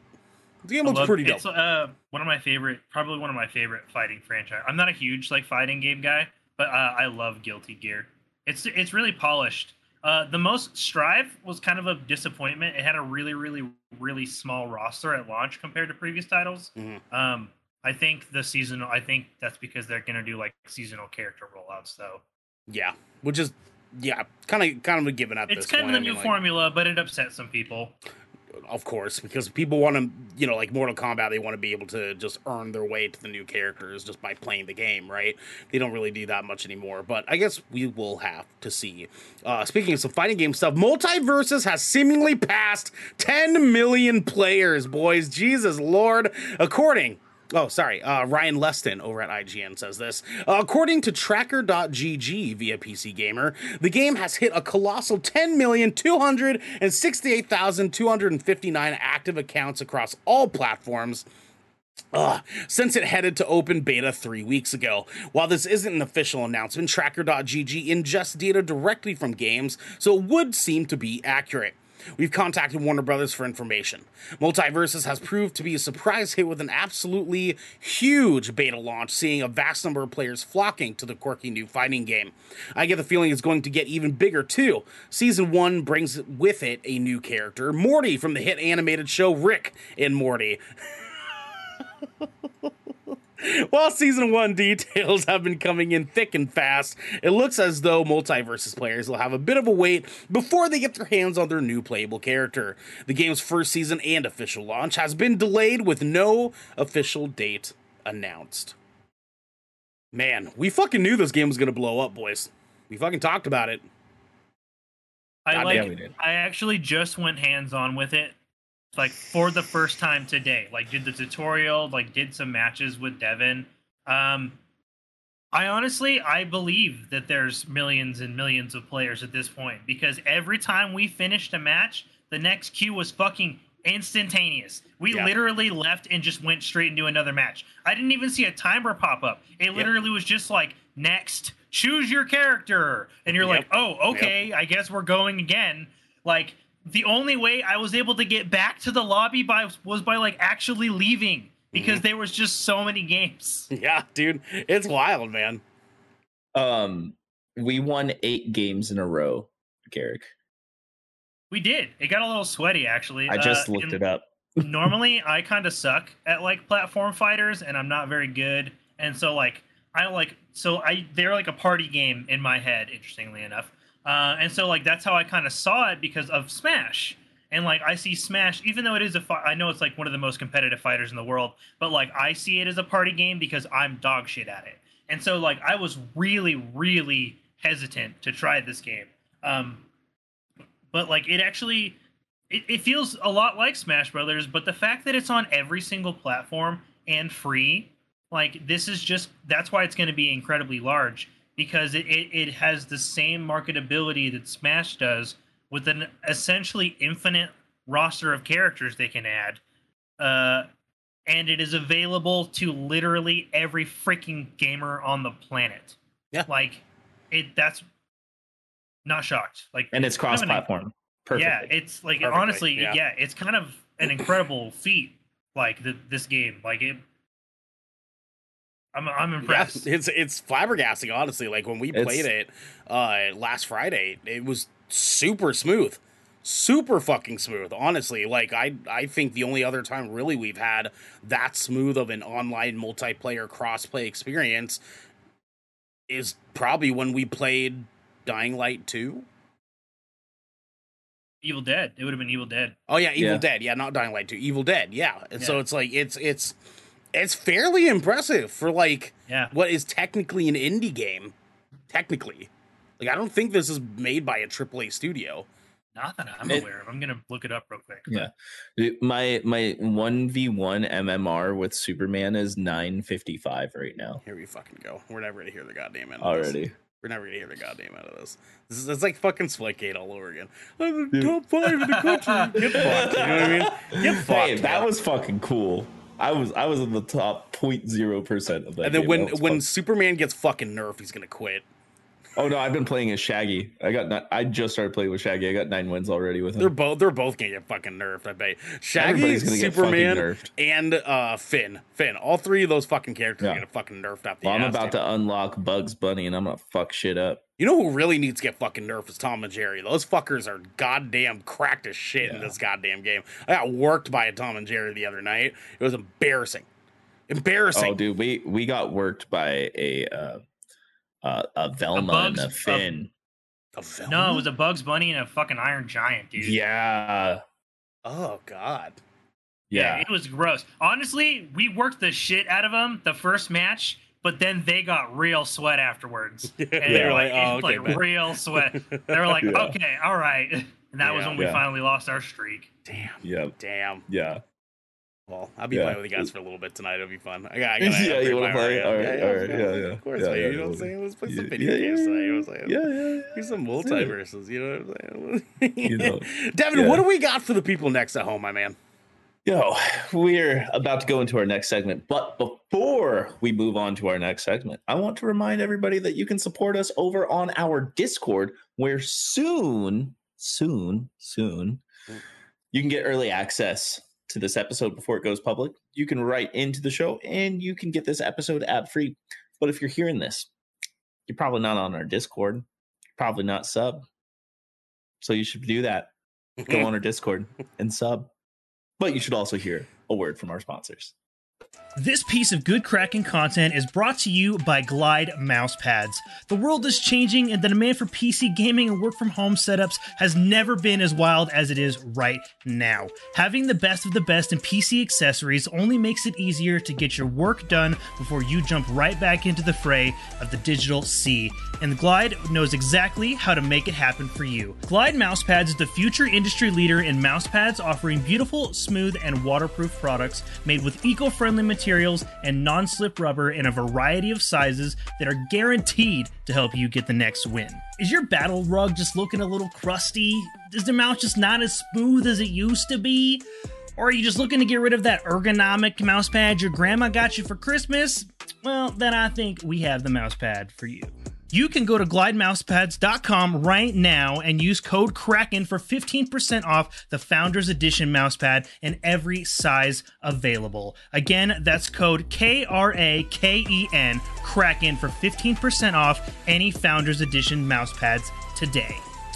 This game looks love- pretty dope. It's uh, one of my favorite, probably one of my favorite fighting franchise. I'm not a huge like fighting game guy, but uh, I love Guilty Gear. It's it's really polished. Uh, the most Strive was kind of a disappointment. It had a really, really, really small roster at launch compared to previous titles. Mhm. Um, I think the seasonal. I think that's because they're gonna do like seasonal character rollouts, though. Yeah, which is yeah, kind of kind of a given at It's this kind point. of the I new mean, like, formula, but it upset some people. Of course, because people want to, you know, like Mortal Kombat, they want to be able to just earn their way to the new characters just by playing the game, right? They don't really do that much anymore, but I guess we will have to see. Uh, speaking of some fighting game stuff, MultiVersus has seemingly passed 10 million players, boys. Jesus Lord. According Oh, sorry. Uh, Ryan Leston over at IGN says this. Uh, according to Tracker.gg via PC Gamer, the game has hit a colossal 10,268,259 active accounts across all platforms. Ugh, since it headed to open beta three weeks ago. While this isn't an official announcement, Tracker.gg ingests data directly from games, so it would seem to be accurate. We've contacted Warner Brothers for information. MultiVersus has proved to be a surprise hit with an absolutely huge beta launch, seeing a vast number of players flocking to the quirky new fighting game. I get the feeling it's going to get even bigger too. Season 1 brings with it a new character, Morty from the hit animated show Rick and Morty. [laughs] While season one [laughs] details have been coming in thick and fast, it looks as though MultiVersus players will have a bit of a wait before they get their hands on their new playable character. The game's first season and official launch has been delayed with no official date announced. Man, we fucking knew this game was gonna blow up, boys. We fucking talked about it. I God like. damn, we did. I actually just went hands on with it, like for the first time today. Like did the tutorial, like did some matches with Devin. Um, I honestly I believe that there's millions and millions of players at this point because every time we finished a match, the next queue was fucking instantaneous. We Yeah. literally left and just went straight into another match. I didn't even see a timer pop up. It literally was just like next, choose your character, and you're like, oh, okay, I guess we're going again. Like the only way I was able to get back to the lobby by was by like actually leaving because there was just so many games. [laughs] Yeah, dude, it's wild, man. Um, we won eight games in a row, Garrick. We did. It got a little sweaty actually. I just Uh, looked it up. [laughs] normally I kind of suck at like platform fighters and I'm not very good. And so like I like so I they're like a party game in my head, interestingly enough. Uh, and so like that's how I kind of saw it because of Smash. And like I see Smash, even though it is a fi- I know it's like one of the most competitive fighters in the world, but like I see it as a party game because I'm dog shit at it. And so like I was really really hesitant to try this game. Um, but like it actually it, it feels a lot like Smash Brothers, but the fact that it's on every single platform and free, like this is just that's why it's going to be incredibly large because it, it, it has the same marketability that Smash does with an essentially infinite roster of characters they can add. Uh, and it is available to literally every freaking gamer on the planet. Yeah. Like it that's not shocked. Like And it's an- cross-platform. Perfect. yeah, it's like Perfectly, honestly, yeah. yeah. it's kind of an incredible feat. Like the, this game, like it. I'm I'm impressed. Yeah, [laughs] it's it's flabbergasting, honestly. Like when we It's- played it uh last Friday, it was super smooth. Super fucking smooth, honestly. Like I I think the only other time really we've had that smooth of an online multiplayer crossplay experience is probably when we played Dying Light 2. Evil Dead. It would have been Evil Dead. Oh yeah, Evil Yeah. Dead. Yeah, not Dying Light 2. Evil Dead. Yeah. And so it's like it's it's it's fairly impressive for like Yeah. what is technically an indie game. Technically. Like I don't think this is made by a AAA studio. Not that I'm It- aware of. I'm gonna look it up real quick. Yeah. My my one v one MMR with Superman is nine fifty five right now Here we fucking go. We're never gonna hear the goddamn end of this. already. We're never gonna hear the goddamn end of this. This is it's like fucking Splitgate all over again. Uh, I'm the top five in the country. Get fucked. You know what I mean? Get fucked. Hey, that man. was fucking cool. I was I was in the top 0.0 percent of that. and then when when. Superman gets fucking nerfed, he's gonna quit. Oh no, I've been playing as Shaggy. I got not, I just started playing with Shaggy. I got nine wins already with him. They're both they're both gonna get fucking nerfed. I bet. Shaggy, gonna get fucking Superman, nerfed. and uh, Finn. Finn. All three of those fucking characters Yeah. are gonna fucking nerfed up. The well, I'm about to unlock Bugs Bunny and I'm gonna fuck shit up. You know who really needs to get fucking nerfed is Tom and Jerry. Those fuckers are goddamn cracked as shit in this goddamn game. I got worked by a Tom and Jerry the other night. It was embarrassing. Embarrassing. Oh, dude, we we got worked by a uh, uh, a Velma Bugs- and a Finn. A Velma? No, it was a Bugs Bunny and a fucking Iron Giant, dude. yeah, Oh god. yeah, it was gross. Honestly, we worked the shit out of them the first match, but then they got real sweat afterwards. [laughs] And they were like, it oh, [laughs] okay, like man. real sweat. They were like, [laughs] Yeah. okay, all right. And that was when we Yeah. finally lost our streak. Damn. yeah, Damn. yeah. Well, I'll be Yeah. playing with you guys for a little bit tonight. It'll be fun. I got. I [laughs] gotta Yeah, you wanna my play? All right, yeah, all yeah, yeah, yeah, yeah. Of course, Yeah, man. yeah, you know what I'm saying? Let's play some video games tonight. yeah, You know what I'm saying? Yeah, yeah. Here's some MultiVersus. You know what I'm saying? [laughs] You know, Devin, what do we got for the people next at home, my man? Yo, we're about to go into our next segment, but before we move on to our next segment, I want to remind everybody that you can support us over on our Discord, where soon, soon, soon, mm. You can get early access to this episode before it goes public. You can write into the show and you can get this episode ad free. But if you're hearing this, you're probably not on our Discord, you're probably not sub. So you should do that. Go [laughs] on our Discord and sub. But you should also hear a word from our sponsors. This piece of good cracking content is brought to you by Glide Mousepads. The world is changing, and the demand for PC gaming and work from home setups has never been as wild as it is right now. Having the best of the best in PC accessories only makes it easier to get your work done before you jump right back into the fray of the digital sea. And Glide knows exactly how to make it happen for you. Glide Mousepads is the future industry leader in mousepads, offering beautiful, smooth, and waterproof products made with eco friendly materials and non slip rubber in a variety of sizes that are guaranteed to help you get the next win. Is your battle rug just looking a little crusty? Is the mouse just not as smooth as it used to be? Or are you just looking to get rid of that ergonomic mouse pad your grandma got you for Christmas? Well, then I think we have the mouse pad for you. You can go to glidemousepads.com right now and use code Kraken for 15% off the Founders Edition mousepad in every size available. Again, that's code K R A K E N Kraken for 15% off any Founders Edition mousepads today.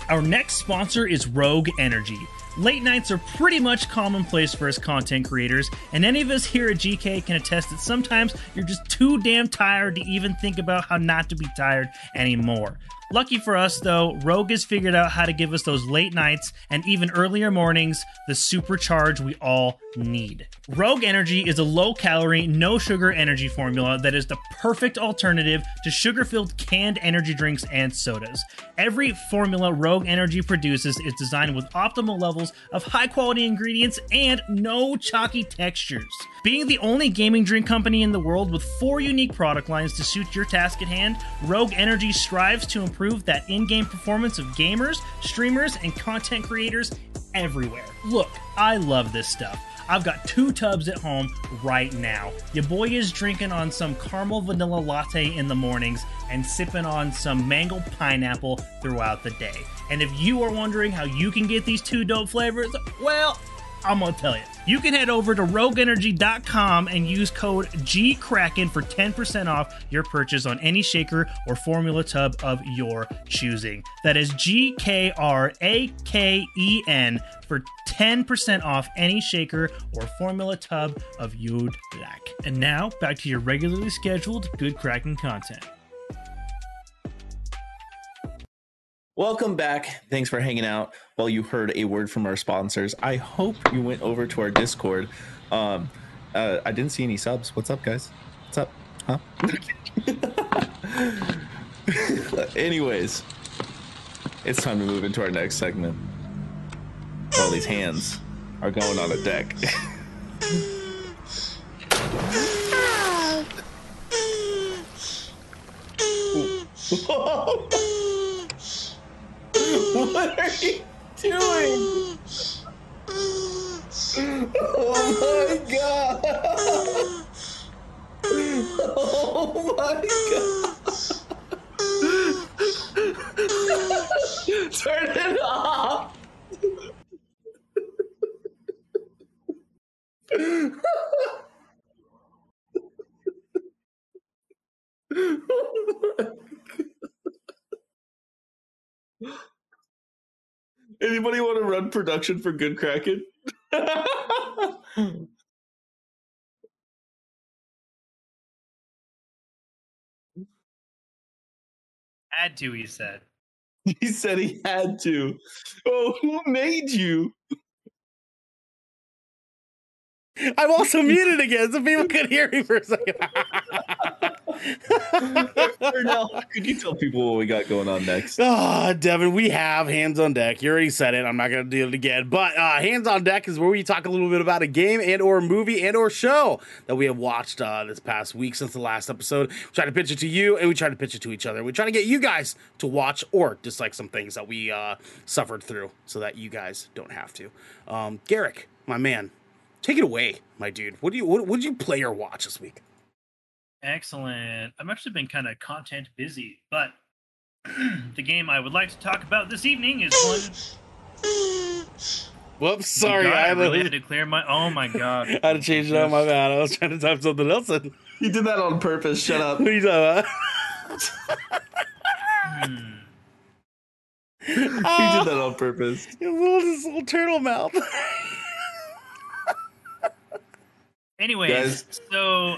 Our next sponsor is Rogue Energy. Late nights are pretty much commonplace for us content creators, and any of us here at GK can attest that sometimes you're just too damn tired to even think about how not to be tired anymore. Lucky for us, though, Rogue has figured out how to give us those late nights and even earlier mornings the supercharge we all need. Rogue Energy is a low calorie, no sugar energy formula that is the perfect alternative to sugar filled canned energy drinks and sodas. Every formula Rogue Energy produces is designed with optimal levels of high quality ingredients and no chalky textures. Being the only gaming drink company in the world with four unique product lines to suit your task at hand, Rogue Energy strives to improve that in game performance of gamers, streamers, and content creators everywhere. Look, I love this stuff. I've got two tubs at home right now. Your boy is drinking on some caramel vanilla latte in the mornings and sipping on some mango pineapple throughout the day. And if you are wondering how you can get these two dope flavors, well, I'm gonna tell you. You can head over to rogueenergy.com and use code GKRAKEN for 10% off your purchase on any shaker or formula tub of your choosing. That is G K R A K E N for 10% off any shaker or formula tub of you'd like. And now, back to your regularly scheduled Good Kraken content. Welcome back. Thanks for hanging out while you heard a word from our sponsors. I hope you went over to our Discord. Um, uh, I didn't see any subs. What's up, guys? What's up? Huh? [laughs] Anyways, it's time to move into our next segment. All these hands are going on a deck. [laughs] [laughs] what are you doing? Oh my god! Oh my god! Turn it off! Anybody want to run production for Good Kraken? [laughs] Had to, he said. he said he had to. Oh, who made you? I'm also muted again, so people could hear me for a second. [laughs] [laughs] Ernell, could you tell people what we got going on next? Ah, Devin, we have hands on deck. You already said it. I'm not going to do it again. But uh, hands on deck is where we talk a little bit about a game and or movie and or show that we have watched uh, this past week since the last episode. We try to pitch it to you and we try to pitch it to each other. We try to get you guys to watch or dislike some things that we uh, suffered through so that you guys don't have to. Um, Garrick, my man, take it away, my dude. What do you what, what did you play or watch this week? Excellent. I've actually been kind of content busy, but [clears throat] the game I would like to talk about this evening is one. [laughs] Whoops, sorry. God, I I had, really had to clear my. Oh my god. [laughs] I had to change it out. My bad. I was trying to type something else. in. You did that on purpose. Shut up. [laughs] What are you talking Hmm. you did that on purpose. His little, his little turtle mouth. Anyways, Guys. so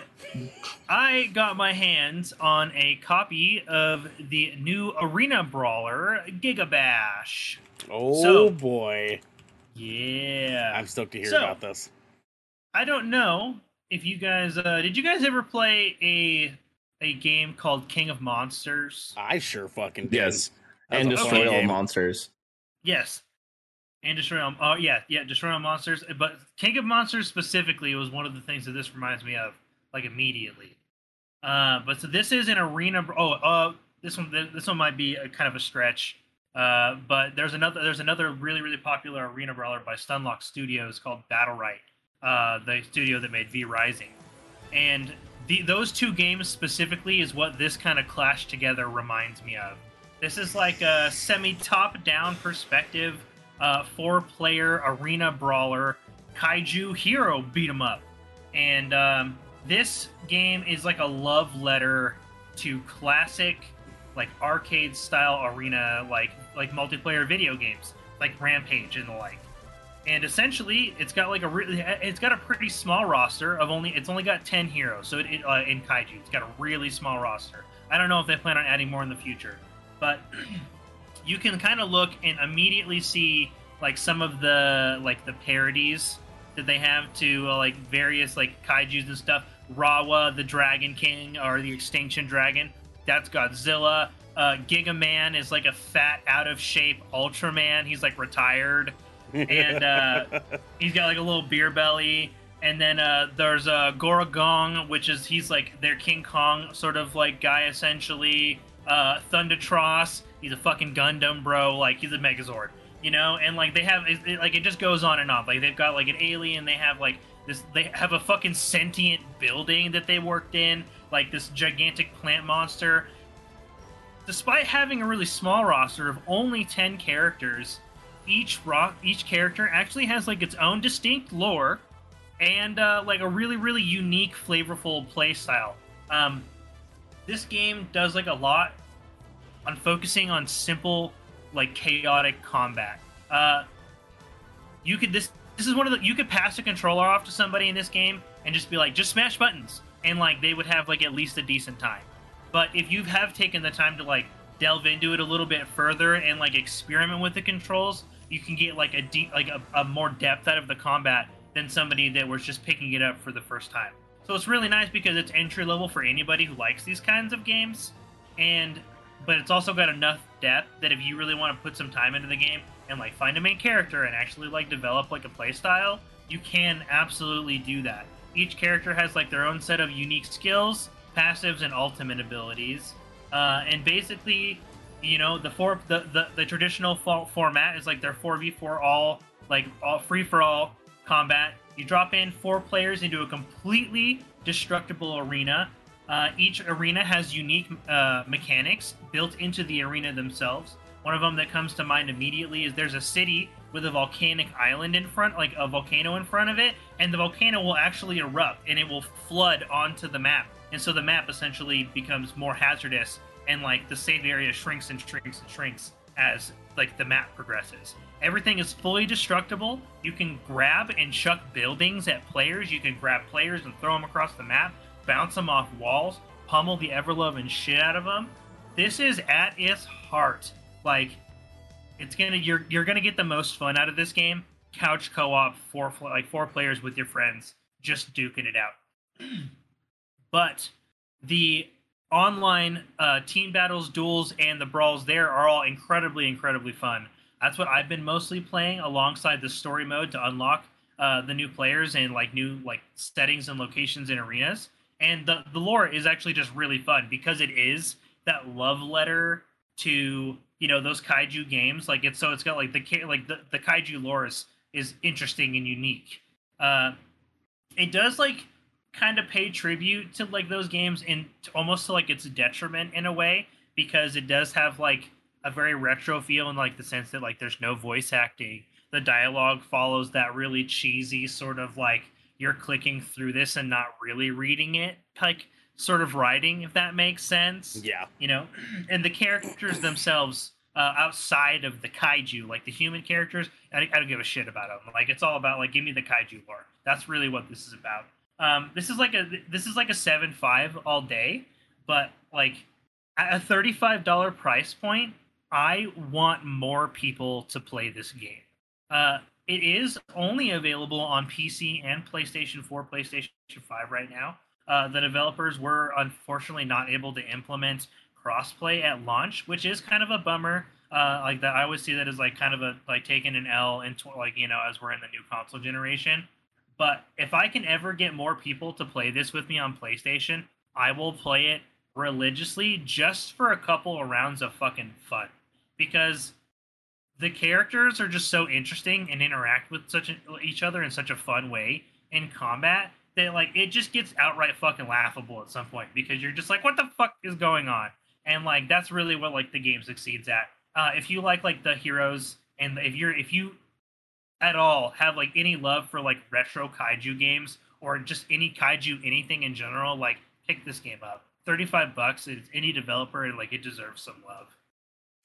I got my hands on a copy of the new Arena Brawler Gigabash. oh So- boy. Yeah. I'm stoked to hear So- about this. I don't know if you guys uh did you guys ever play a a game called King of Monsters? I sure fucking did. Yes. And destroy all monsters. Yes. And Destroy All Oh yeah, yeah, Destroy All Monsters. But King of Monsters specifically was one of the things that this reminds me of, like immediately. Uh, but so this is an arena. Oh, uh, this one, this one might be a kind of a stretch. Uh, but there's another, there's another really, really popular arena brawler by Stunlock Studios called Battlerite, uh, the studio that made V Rising, and the, those two games specifically is what this kind of clash together reminds me of. This is like a semi top down perspective, uh, four player arena brawler, kaiju hero beat 'em up. And um, this game is like a love letter to classic, like arcade style arena, like like multiplayer video games, like Rampage and the like. And essentially, it's got like a really, it's got a pretty small roster of only, it's only got ten heroes. So it, it uh, in kaiju, it's got a really small roster. I don't know if they plan on adding more in the future, but [clears throat] you can kind of look and immediately see like some of the like the parodies that they have to uh, like various like kaiju's and stuff. Rawa, the Dragon King, or the Extinction Dragon. That's Godzilla. Uh, Giga Man is like a fat, out of shape Ultraman. He's like retired, and uh, [laughs] he's got like a little beer belly. And then uh, there's uh, Gorogong, which is he's like their King Kong sort of like guy essentially. Uh, Thundatross, he's a fucking Gundam bro, like he's a Megazord, you know. And like they have, it, like it just goes on and on. Like they've got like an alien, they have like this, they have a fucking sentient building that they worked in, like this gigantic plant monster. Despite having a really small roster of only ten characters, each rock each character actually has like its own distinct lore and uh, like a really really unique flavorful play style um, this game does like a lot on focusing on simple like chaotic combat. Uh, you could this this is one of the you could pass a controller off to somebody in this game and just be like just smash buttons. And like they would have like at least a decent time. But if you have taken the time to like delve into it a little bit further and like experiment with the controls you can get like a deep like a, a more depth out of the combat than somebody that was just picking it up for the first time. So it's really nice because it's entry level for anybody who likes these kinds of games. And but it's also got enough depth that if you really want to put some time into the game and like find a main character and actually like develop like a playstyle, you can absolutely do that. Each character has like their own set of unique skills passives and ultimate abilities. Uh, and basically you know the four the the, the traditional fo- format is like their 4v4 all like all free for all combat. You drop in four players into a completely destructible arena uh, each arena has unique uh, mechanics built into the arena themselves. One of them that comes to mind immediately is there's a city with a volcanic island in front like a volcano in front of it and the volcano will actually erupt and it will flood onto the map. And so the map essentially becomes more hazardous and like the safe area shrinks and shrinks and shrinks as like the map progresses. Everything is fully destructible. You can grab and chuck buildings at players. You can grab players and throw them across the map bounce them off walls pummel the ever-loving shit out of them this is at its heart like it's gonna you're you're gonna get the most fun out of this game couch co-op four like four players with your friends just duking it out [clears throat] but the online uh, team battles, duels, and the brawls there are all incredibly, incredibly fun. That's what I've been mostly playing alongside the story mode to unlock uh, the new players and like new like settings and locations and arenas. And the the lore is actually just really fun because it is that love letter to you know those kaiju games. Like it's so it's got like the like the, the kaiju lore is, is interesting and unique. Uh, it does like kind of pay tribute to like those games in almost to like its detriment in a way because it does have like a very retro feel in like the sense that like there's no voice acting the dialogue follows that really cheesy sort of like you're clicking through this and not really reading it like sort of writing if that makes sense. Yeah. you know [clears throat] and the characters themselves uh, outside of the kaiju like the human characters I, I don't give a shit about them like it's all about like give me the kaiju lore. That's really what this is about. Um this is like a this is like a 7-5 all day but like at a $35 price point i want more people to play this game. Uh it is only available on pc and playstation 4 playstation 5 right now uh, the developers were unfortunately not able to implement crossplay at launch, which is kind of a bummer. Uh, like that, I always see that as like kind of a like taking an L into like you know as we're in the new console generation. But if I can ever get more people to play this with me on PlayStation, I will play it religiously just for a couple of rounds of fucking fun because the characters are just so interesting and interact with such a, each other in such a fun way in combat that like it just gets outright fucking laughable at some point because you're just like what the fuck is going on? And like that's really what like the game succeeds at. Uh if you like like the heroes and if you're if you at all have like any love for like retro kaiju games or just any kaiju anything in general like pick this game up. 35 bucks it's any developer and like it deserves some love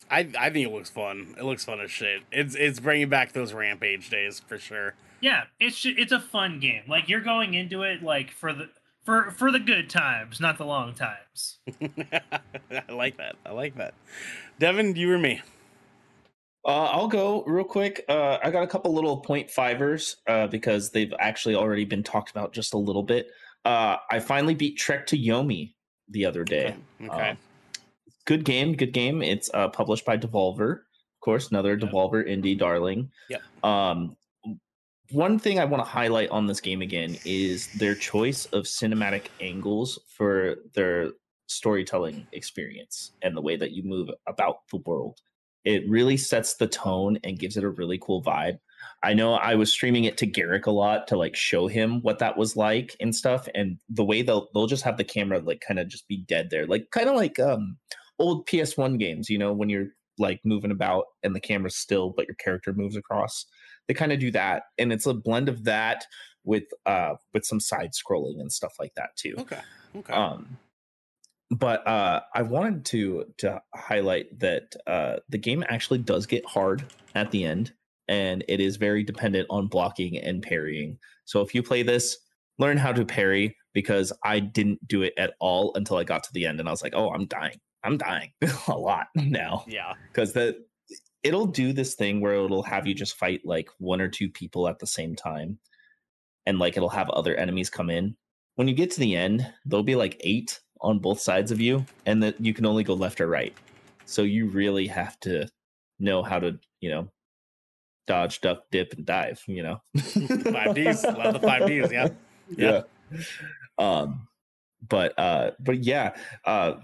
I I think it looks fun. It looks fun as shit. It's it's bringing back those rampage days for sure. yeah it's ju- it's a fun game like you're going into it like for the for for the good times not the long times [laughs] I like that. I like that. Devin, you or me? Uh, I'll go real quick. Uh, I got a couple little point fivers uh, because they've actually already been talked about just a little bit. Uh, I finally beat Trek to Yomi the other day. Okay. Um, good game, good game. It's uh, published by Devolver, of course, another Yep. Devolver indie darling. Yep. Um, one thing I want to highlight on this game again is their choice of cinematic angles for their storytelling experience and the way that you move about the world. It really sets the tone and gives it a really cool vibe. I know I was streaming it to Garrick a lot to like show him what that was like and stuff. And the way they'll they'll just have the camera like kind of just be dead there, like kind of like um old PS1 games, you know, when you're like moving about and the camera's still, but your character moves across. They kind of do that, and it's a blend of that with uh with some side scrolling and stuff like that too. Okay. Okay. Um, but uh, I wanted to to highlight that uh, the game actually does get hard at the end, and it is very dependent on blocking and parrying. So if you play this, learn how to parry because I didn't do it at all until I got to the end, and I was like, oh, I'm dying. I'm dying [laughs] a lot now yeah. because the it'll do this thing where it'll have you just fight like one or two people at the same time and like it'll have other enemies come in when you get to the end there'll be like eight on both sides of you and that you can only go left or right so you really have to know how to you know dodge duck dip and dive you know Five Ds. Love the five Ds. [laughs] Yeah. yeah. Um, but uh, but yeah, uh,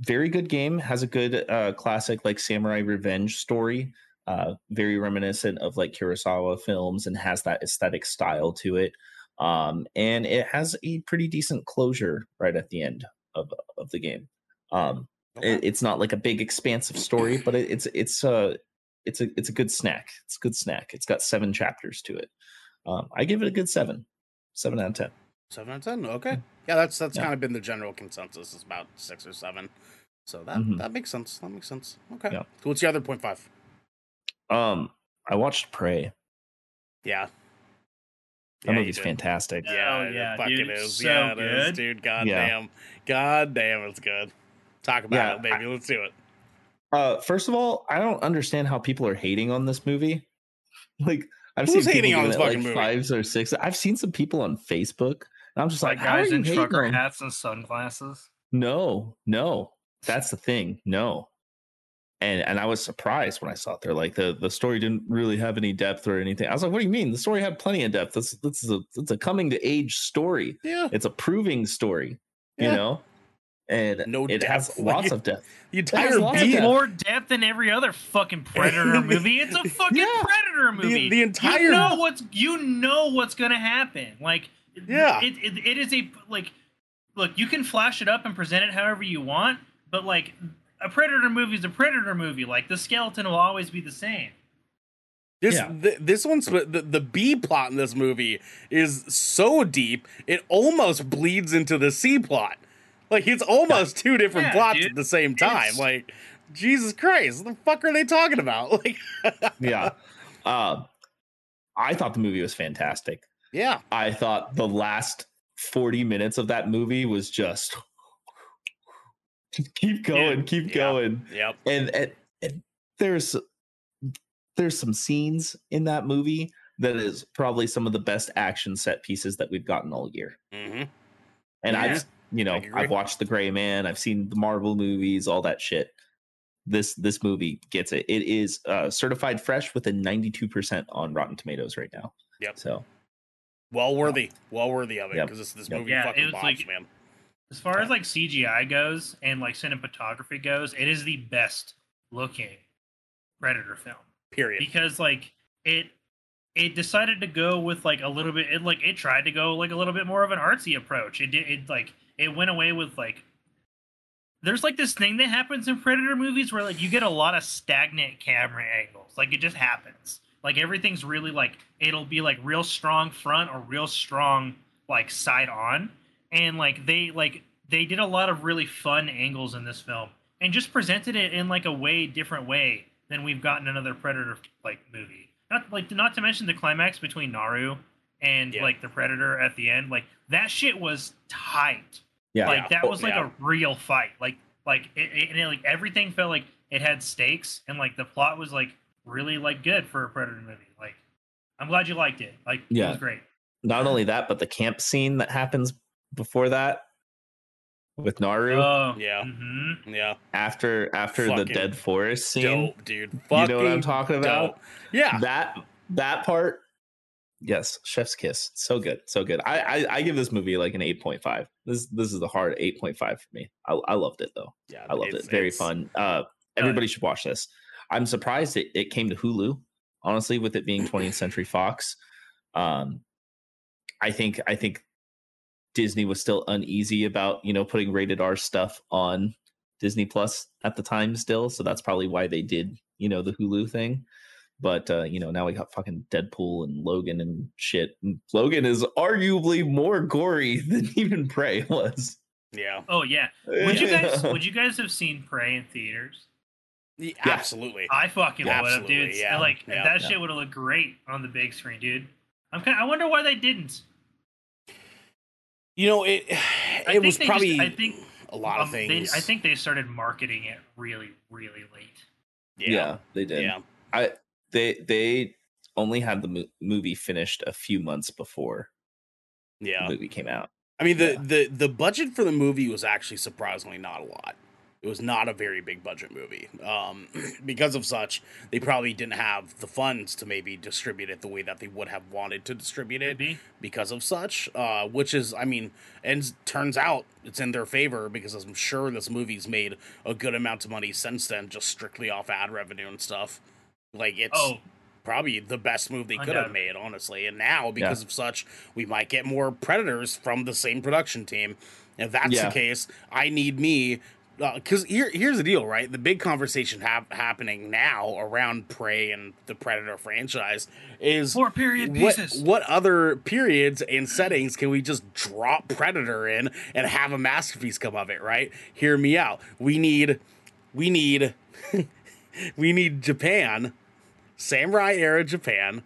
very good game. Has a good uh classic like samurai revenge story. Uh, very reminiscent of like Kurosawa films and has that aesthetic style to it. Um, and it has a pretty decent closure right at the end of of the game. Um, it, it's not like a big expansive story, but it, it's it's a it's a it's a good snack. It's a good snack. It's got seven chapters to it. Um, I give it a good seven, seven out of ten. Seven out of ten. Okay. Yeah, that's that's Yeah. kind of been the general consensus. Is about six or seven. So that Mhm. that makes sense. That makes sense. Okay. Yeah. So what's your other point five? Um, I watched Prey. Yeah. That Yeah, you movie's fantastic. Yeah, Oh, it yeah, fucking dude, is. so yeah, it is, good. dude. God Yeah. damn. God damn, it's good. Talk about Yeah, it, baby. Let's do it. Uh, first of all, I don't understand how people are hating on this movie. [laughs] Like, I've Who's seen hating people on giving this it, fucking like movie? fives or six. I've seen some people on Facebook, and I'm just like, like guys in trucker on- hats and sunglasses No, no, that's the thing. No, and and I was surprised when I saw it. They're like the the story didn't really have any depth or anything. I was like, what do you mean? The story had plenty of depth. This this is a it's a coming to age story. Yeah. It's a proving story. You know, and No it has depth, [laughs] like lots it- of depth. The entire beat. more depth than every other fucking predator [laughs] movie it's a fucking Yeah. predator movie the entire- you know what's you know what's gonna happen like Yeah. it, it, it is a like look you can flash it up and present it however you want but like a predator movie is a predator movie like the skeleton will always be the same This Yeah. th- this one's the, the B plot in this movie is so deep it almost bleeds into the C plot. Like it's almost two different Yeah, plots dude. at the same time. It's- Like Jesus Christ, what the fuck are they talking about? [laughs] Like yeah. Uh, I thought the movie was fantastic. Yeah, I thought the last 40 minutes of that movie was just just [laughs] keep going, Yeah. keep Yeah. going. yep, And, and, and there's there's some scenes in that movie that is probably some of the best action set pieces that we've gotten all year. hmm And Yeah. I've you know, I agree. I've watched The Gray Man, I've seen the Marvel movies, all that shit. This this movie gets it. It is uh certified fresh with a 92% on Rotten Tomatoes right now. Yep. So well worthy, well worthy of it Yep. because this this Yep. movie Yeah, fucking was bops, like- man. As far as like CGI goes and like cinematography goes, it is the best looking Predator film Period. because like it it decided to go with like a little bit it like it tried to go like a little bit more of an artsy approach. It did it like it went away with like there's like this thing that happens in Predator movies where like you get a lot of stagnant camera angles. Like it just happens. Like everything's really like it'll be like real strong front or real strong like side on. And like they like they did a lot of really fun angles in this film and just presented it in like a way different way than we've gotten another Predator like movie. Not like not to mention the climax between Naru and Yeah. like the Predator at the end. Like that shit was tight. yeah. Like that was like yeah. a real fight. Like like it, it, and it, like everything felt like it had stakes and like the plot was like really like good for a Predator movie. Like I'm glad you liked it. Like it Yeah. was great. not only that, but the camp scene that happens before that with Naru Oh Yeah. hmm Yeah, after after the dead forest scene. dope, dude. You know what I'm talking about? dope. Yeah, That that part, yes, chef's kiss. So good, so good. I I, I give this movie like an eight point five. This this is a hard eight point five for me. I, I loved it though. yeah. I loved it. Very fun. Uh, everybody should watch this. I'm surprised it, it came to Hulu. Honestly, with it being 20th Century Fox, um, I think I think Disney was still uneasy about you know putting rated R stuff on Disney Plus at the time still. So that's probably why they did you know the Hulu thing. But uh, you know now we got fucking Deadpool and Logan and shit. And Logan is arguably more gory [laughs] than even Prey was. Yeah, Oh yeah. Would you guys [laughs] would you guys have seen Prey in theaters? Yeah, Yeah. absolutely. I fucking Yeah, would have, dude. yeah, Like yeah, that yeah. shit would have looked great on the big screen, dude. I'm kind. I wonder why they didn't. You know, it it was they just- probably I think a lot of Um, they- things. I think they started marketing it really, really late. yeah, yeah, they did. yeah, I they they only had the mo- movie finished a few months before yeah. the movie came out. I mean, the, Yeah. the the budget for the movie was actually surprisingly not a lot. It was not a very big budget movie. Um, [clears throat] because of such, they probably didn't have the funds to maybe distribute it the way that they would have wanted to distribute it Maybe. because of such. Uh, which is, I mean, and turns out it's in their favor because I'm sure this movie's made a good amount of money since then, just strictly off ad revenue and stuff. Like it's Oh, probably the best move they could have made, honestly. And now, because of such, we might get more Predators from the same production team. If that's Yeah. the case, I need me. Uh, because here, here's the deal, right? The big conversation hap- happening now around Prey and the Predator franchise is four period what, pieces. what other periods and settings can we just drop Predator in and have a masterpiece come of it, right? Hear me out. We need, we need, [laughs] we need Japan, samurai era Japan.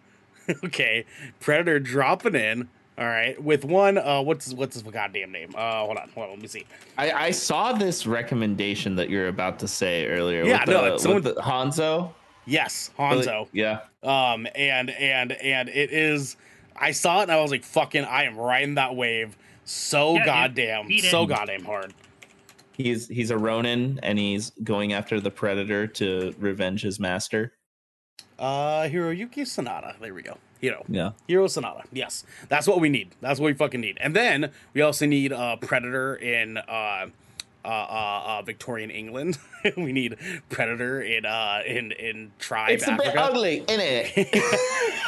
[laughs] okay, Predator dropping in. All right, with one. Uh, what's what's his goddamn name? Uh, hold on, hold on. Let me see. I, I saw this recommendation that you're about to say earlier. Yeah, with no, the, it's someone- with the Hanzo. Yes, Hanzo. Yeah, Um, and and and it is. I saw it and I was like, "Fucking, I am riding that wave so Yeah, goddamn, Beat it. so goddamn hard." he's he's a Ronin and he's going after the Predator to revenge his master. Uh, Hiroyuki Sanada. There we go. Hiro. Yeah, Hiro Sanada. Yes, that's what we need. That's what we fucking need. And then we also need uh, Predator in uh, uh, uh, uh, Victorian England. [laughs] we need Predator in uh, in in Tribe It's a Africa. ugly, isn't it? [laughs]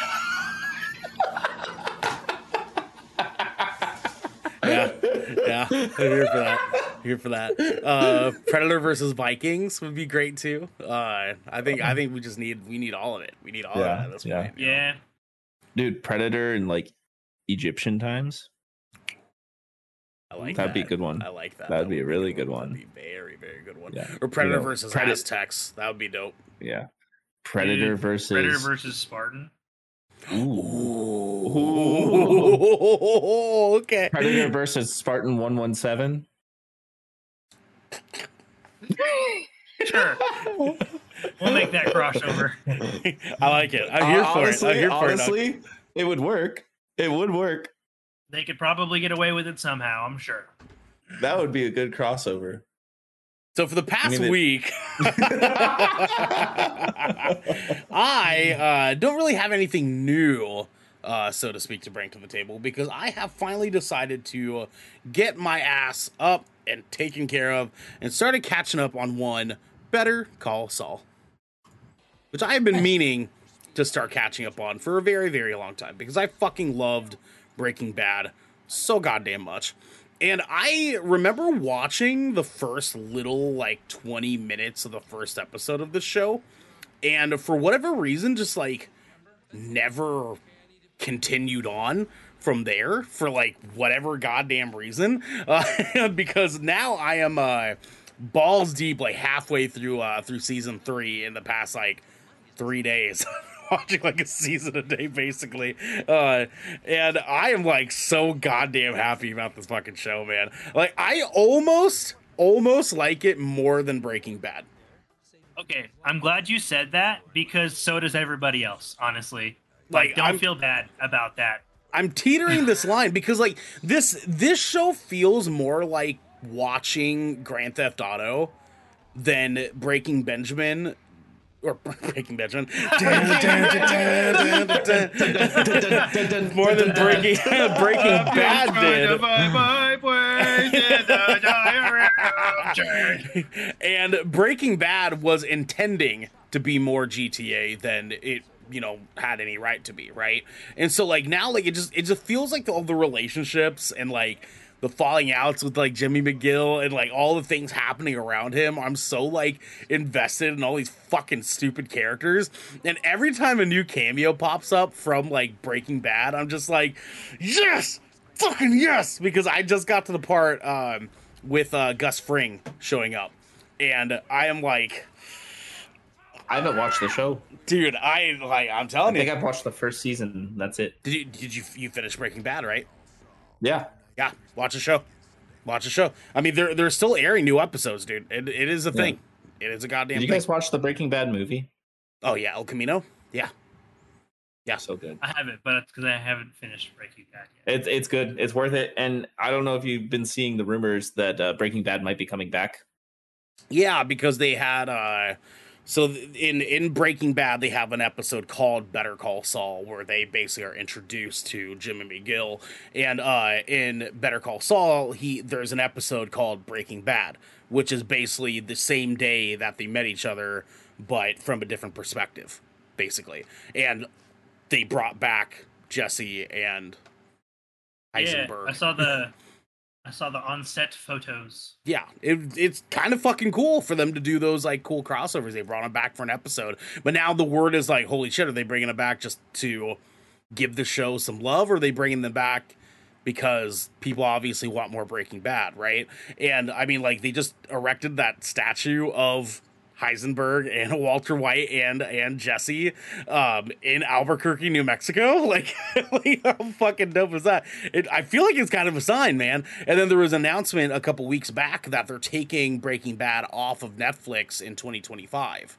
yeah, yeah. I'm here for that. here for that. Uh, Predator versus Vikings would be great too. Uh, I think I think we just need we need all of it. We need all Yeah, of it at this yeah. point. you know? Yeah. Dude, Predator in like Egyptian times. I like That'd that. be a good one. I like that. That'd That be a really good one That'd one. be very very good one. Yeah. Or Predator You know, versus Pred- Aztecs. That would be dope. Yeah. Predator Dude, versus Predator versus Spartan. Ooh. Ooh. [laughs] okay. Predator versus Spartan 117. Sure. [laughs] We'll make that crossover. [laughs] I like it. I'm here for it. I'm here for it. Uh, honestly, it would work. It would work. They could probably get away with it somehow, I'm sure. That would be a good crossover. So for the past mean, week, [laughs] I uh, don't really have anything new, uh, so to speak, to bring to the table because I have finally decided to get my ass up and taken care of and started catching up on one Better Call Saul, which I have been meaning to start catching up on for a very, very long time because I fucking loved Breaking Bad so goddamn much. And I remember watching the first little like 20 minutes of the first episode of the show. And for whatever reason, just like never continued on from there for like whatever goddamn reason. Uh, [laughs] because now I am uh, balls deep, like halfway through uh, through season three in the past like three days. [laughs] Watching like a season a day, basically, uh, and I am like so goddamn happy about this fucking show, man. Like I almost, almost like it more than Breaking Bad. Okay, I'm glad you said that because so does everybody else, honestly. Like, Like, don't I'm- feel bad about that. I'm teetering this [laughs] line because like this this show feels more like watching Grand Theft Auto than Breaking Benjamin or Breaking Bad Benjamin [laughs] more than Breaking [laughs] Breaking Bad did. and Breaking Bad was intending to be more GTA than it you know had any right to be right and so like now like it just it just feels like all the relationships and like the falling outs with like Jimmy McGill and like all the things happening around him I'm so like invested in all these fucking stupid characters and every time a new cameo pops up from like Breaking Bad I'm just like yes fucking yes because I just got to the part um with uh Gus Fring showing up and I am like I haven't watched the show. dude I like I'm I telling think you I've watched the first season. That's it. did you did you you finish Breaking Bad right Yeah. Yeah watch the show watch the show I mean they're they're still airing new episodes dude it, it is a Yeah. thing it is a goddamn Did you thing guys watch the Breaking Bad movie? oh yeah El Camino yeah yeah So good. I haven't, but it's because I haven't finished Breaking Bad yet. It's it's good. It's worth it. And I don't know if you've been seeing the rumors that uh, Breaking Bad might be coming back. Yeah, because they had uh so in in Breaking Bad they have an episode called Better Call Saul where they basically are introduced to Jimmy McGill and uh in Better Call Saul he there's an episode called Breaking Bad which is basically the same day that they met each other but from a different perspective basically. And they brought back Jesse and Heisenberg. Yeah, I saw the I saw the on-set photos. yeah, it, it's kind of fucking cool for them to do those like cool crossovers. They brought him back for an episode, but now the word is like, holy shit, are they bringing him back just to give the show some love, or are they bringing them back because people obviously want more Breaking Bad, right? And I mean, like they just erected that statue of Heisenberg and [laughs] Walter White and and Jesse um, in Albuquerque, New Mexico. [laughs] Like, like, how fucking dope is that? It, I feel like it's kind of a sign, man. And then there was an announcement a couple weeks back that they're taking Breaking Bad off of Netflix in 2025,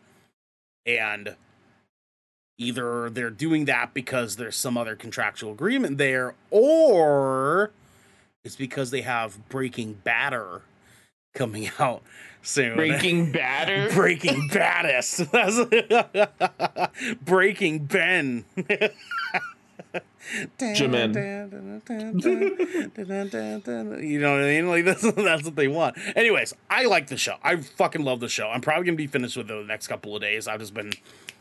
and either they're doing that because there's some other contractual agreement there, or it's because they have Breaking Batter coming [laughs] out soon. Breaking Batter. [laughs] Breaking Baddest. That's- [laughs] Breaking Ben. Jamin. [laughs] you know what I mean? Like that's that's what they want. Anyways, I like the show. I fucking love the show. I'm probably gonna be finished with it the next couple of days. I've just been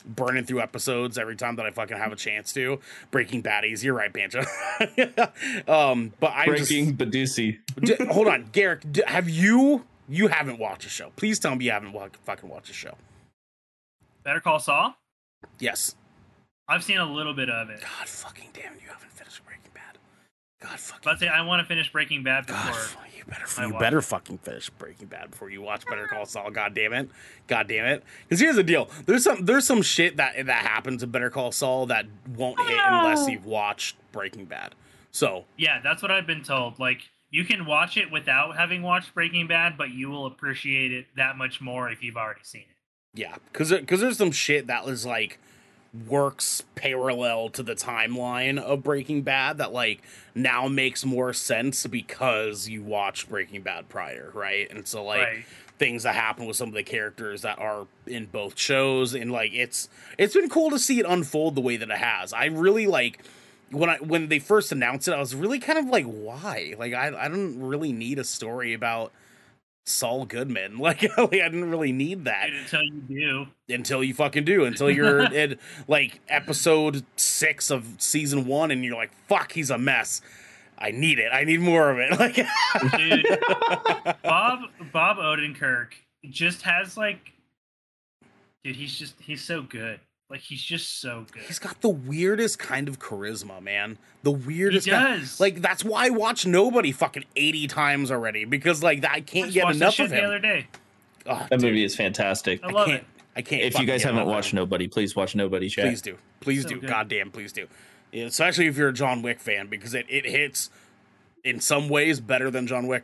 burning through episodes every time that I fucking have a chance to. Breaking Baddies. You're right, Banjo. um, but I'm Breaking Badusi. D- hold on, Garrick. D- have you? You haven't watched the show. Please tell me you haven't wa- fucking watched the show. Better Call Saul. Yes. I've seen a little bit of it. God fucking damn, you haven't finished Breaking Bad. God fucking. But say I want to finish Breaking Bad God, before. fu- you better I you watch better it. fucking finish Breaking Bad before you watch Better Call Saul. God damn it, God damn it. Because here's the deal: there's some there's some shit that that happens in Better Call Saul that won't hit oh, unless you've watched Breaking Bad. So Yeah, that's what I've been told. Like you can watch it without having watched Breaking Bad, but you will appreciate it that much more if you've already seen it. Yeah, because because there's some shit that was like works parallel to the timeline of Breaking Bad that like now makes more sense because you watched Breaking Bad prior, right? And so like Right. things that happen with some of the characters that are in both shows and like it's it's been cool to see it unfold the way that it has. I really like when I when they first announced it, I was really kind of like, why? Like I I don't really need a story about Saul Goodman. Like, [laughs] like I didn't really need that until you do. until you fucking do until you're [laughs] in like episode six of season one and you're like fuck he's a mess i need it i need more of it [laughs] like Dude, Bob Bob Odenkirk just has like dude, he's just he's so good. Like he's just so good. he's got the weirdest kind of charisma man the weirdest He kind- does. like that's why i watch nobody fucking 80 times already because like i I can't just get enough that of shit the other day. oh, That dude, movie is fantastic. I I love can't it. i can't If you guys haven't watched. Nobody, please watch Nobody. Chat. please do please So do good. goddamn please do Yeah, especially if you're a john wick fan because it, it hits in some ways better than john wick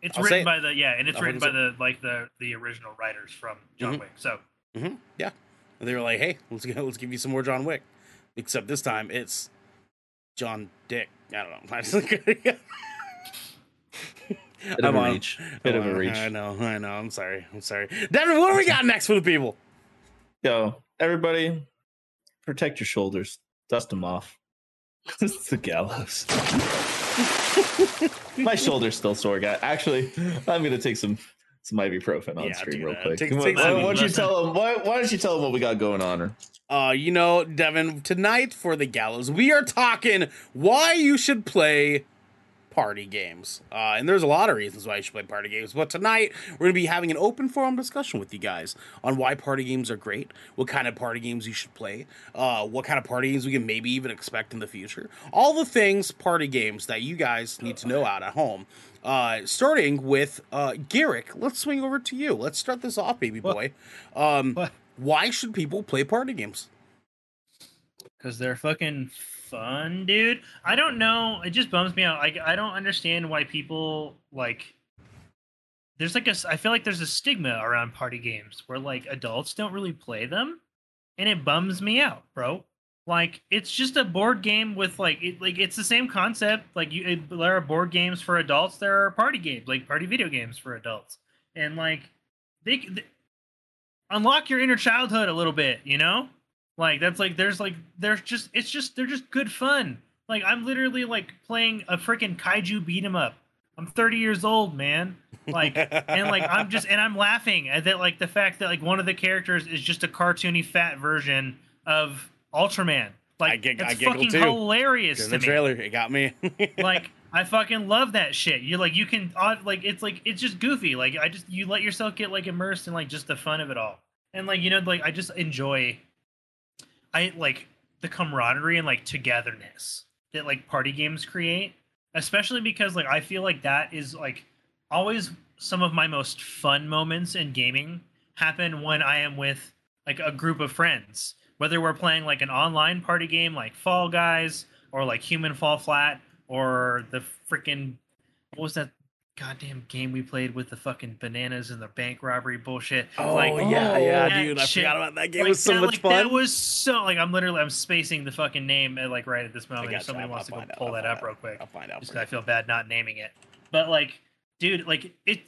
It's I'll written say- by the yeah, and it's I'll written by fucking the like the the original writers from John Mhm. Wick. So hmm Yeah, and they were like, "Hey, let's go, let's give you some more John Wick," except this time it's John Dick. I don't know. [laughs] I just- Bit of I'm a on- reach. Bit of I'm a on- reach. I know. I know. I'm sorry. I'm sorry. Devin, what do we got next for the people? Yo, everybody, protect your shoulders. Dust them off. [laughs] it's the gallows. [laughs] My shoulder's still sore, guy. Actually, I'm gonna take some some ibuprofen on Yeah, stream real quick. Take- why, take why, why don't you tell them? Why, why don't you tell them what we got going on? Or Uh, you know, Devin, tonight for the gallows, we are talking why you should play party games. Uh, and there's a lot of reasons why you should play party games. But tonight, we're going to be having an open forum discussion with you guys on why party games are great, what kind of party games you should play, uh, what kind of party games we can maybe even expect in the future. All the things party games that you guys need to know out at home. Uh, starting with uh, Garrick, let's swing over to you. Let's start this off, baby What? boy. Um, What? why should people play party games? because they're fucking fun, dude. I don't know. It just bums me out. Like I don't understand why people like. There's like a. I feel like there's a stigma around party games where like adults don't really play them, and it bums me out, bro. Like it's just a board game with like it, like it's the same concept. Like you, it, there are board games for adults. There are party games, like party video games for adults, and like they, they unlock your inner childhood a little bit. You know, like that's like there's like there's just it's just they're just good fun. Like I'm literally like playing a freaking kaiju beat 'em up. I'm 30 years old, man. Like and like I'm just and I'm laughing at that like the fact that like one of the characters is just a cartoony fat version of Ultraman. Like I gig- it's I fucking too. hilarious in to the me. trailer, it got me. [laughs] like I fucking love that shit. You like you can uh, like it's like it's just goofy. Like I just you let yourself get like immersed in like just the fun of it all. And like you know like I just enjoy I like the camaraderie and like togetherness that like party games create, especially because like I feel like that is like always some of my most fun moments in gaming happen when I am with like a group of friends. Whether we're playing like an online party game like Fall Guys or like Human Fall Flat or the freaking what was that goddamn game we played with the fucking bananas and the bank robbery bullshit? oh like, yeah, yeah, that dude! I shit- forgot about that game. like, it was so that, much like, fun. That was so like I'm literally I'm spacing the fucking name uh, like right at this moment. If somebody I'll- wants I'll to go out. pull I'll that up out. real quick, I'll find out. just I feel bad not naming it. But like, dude, like it.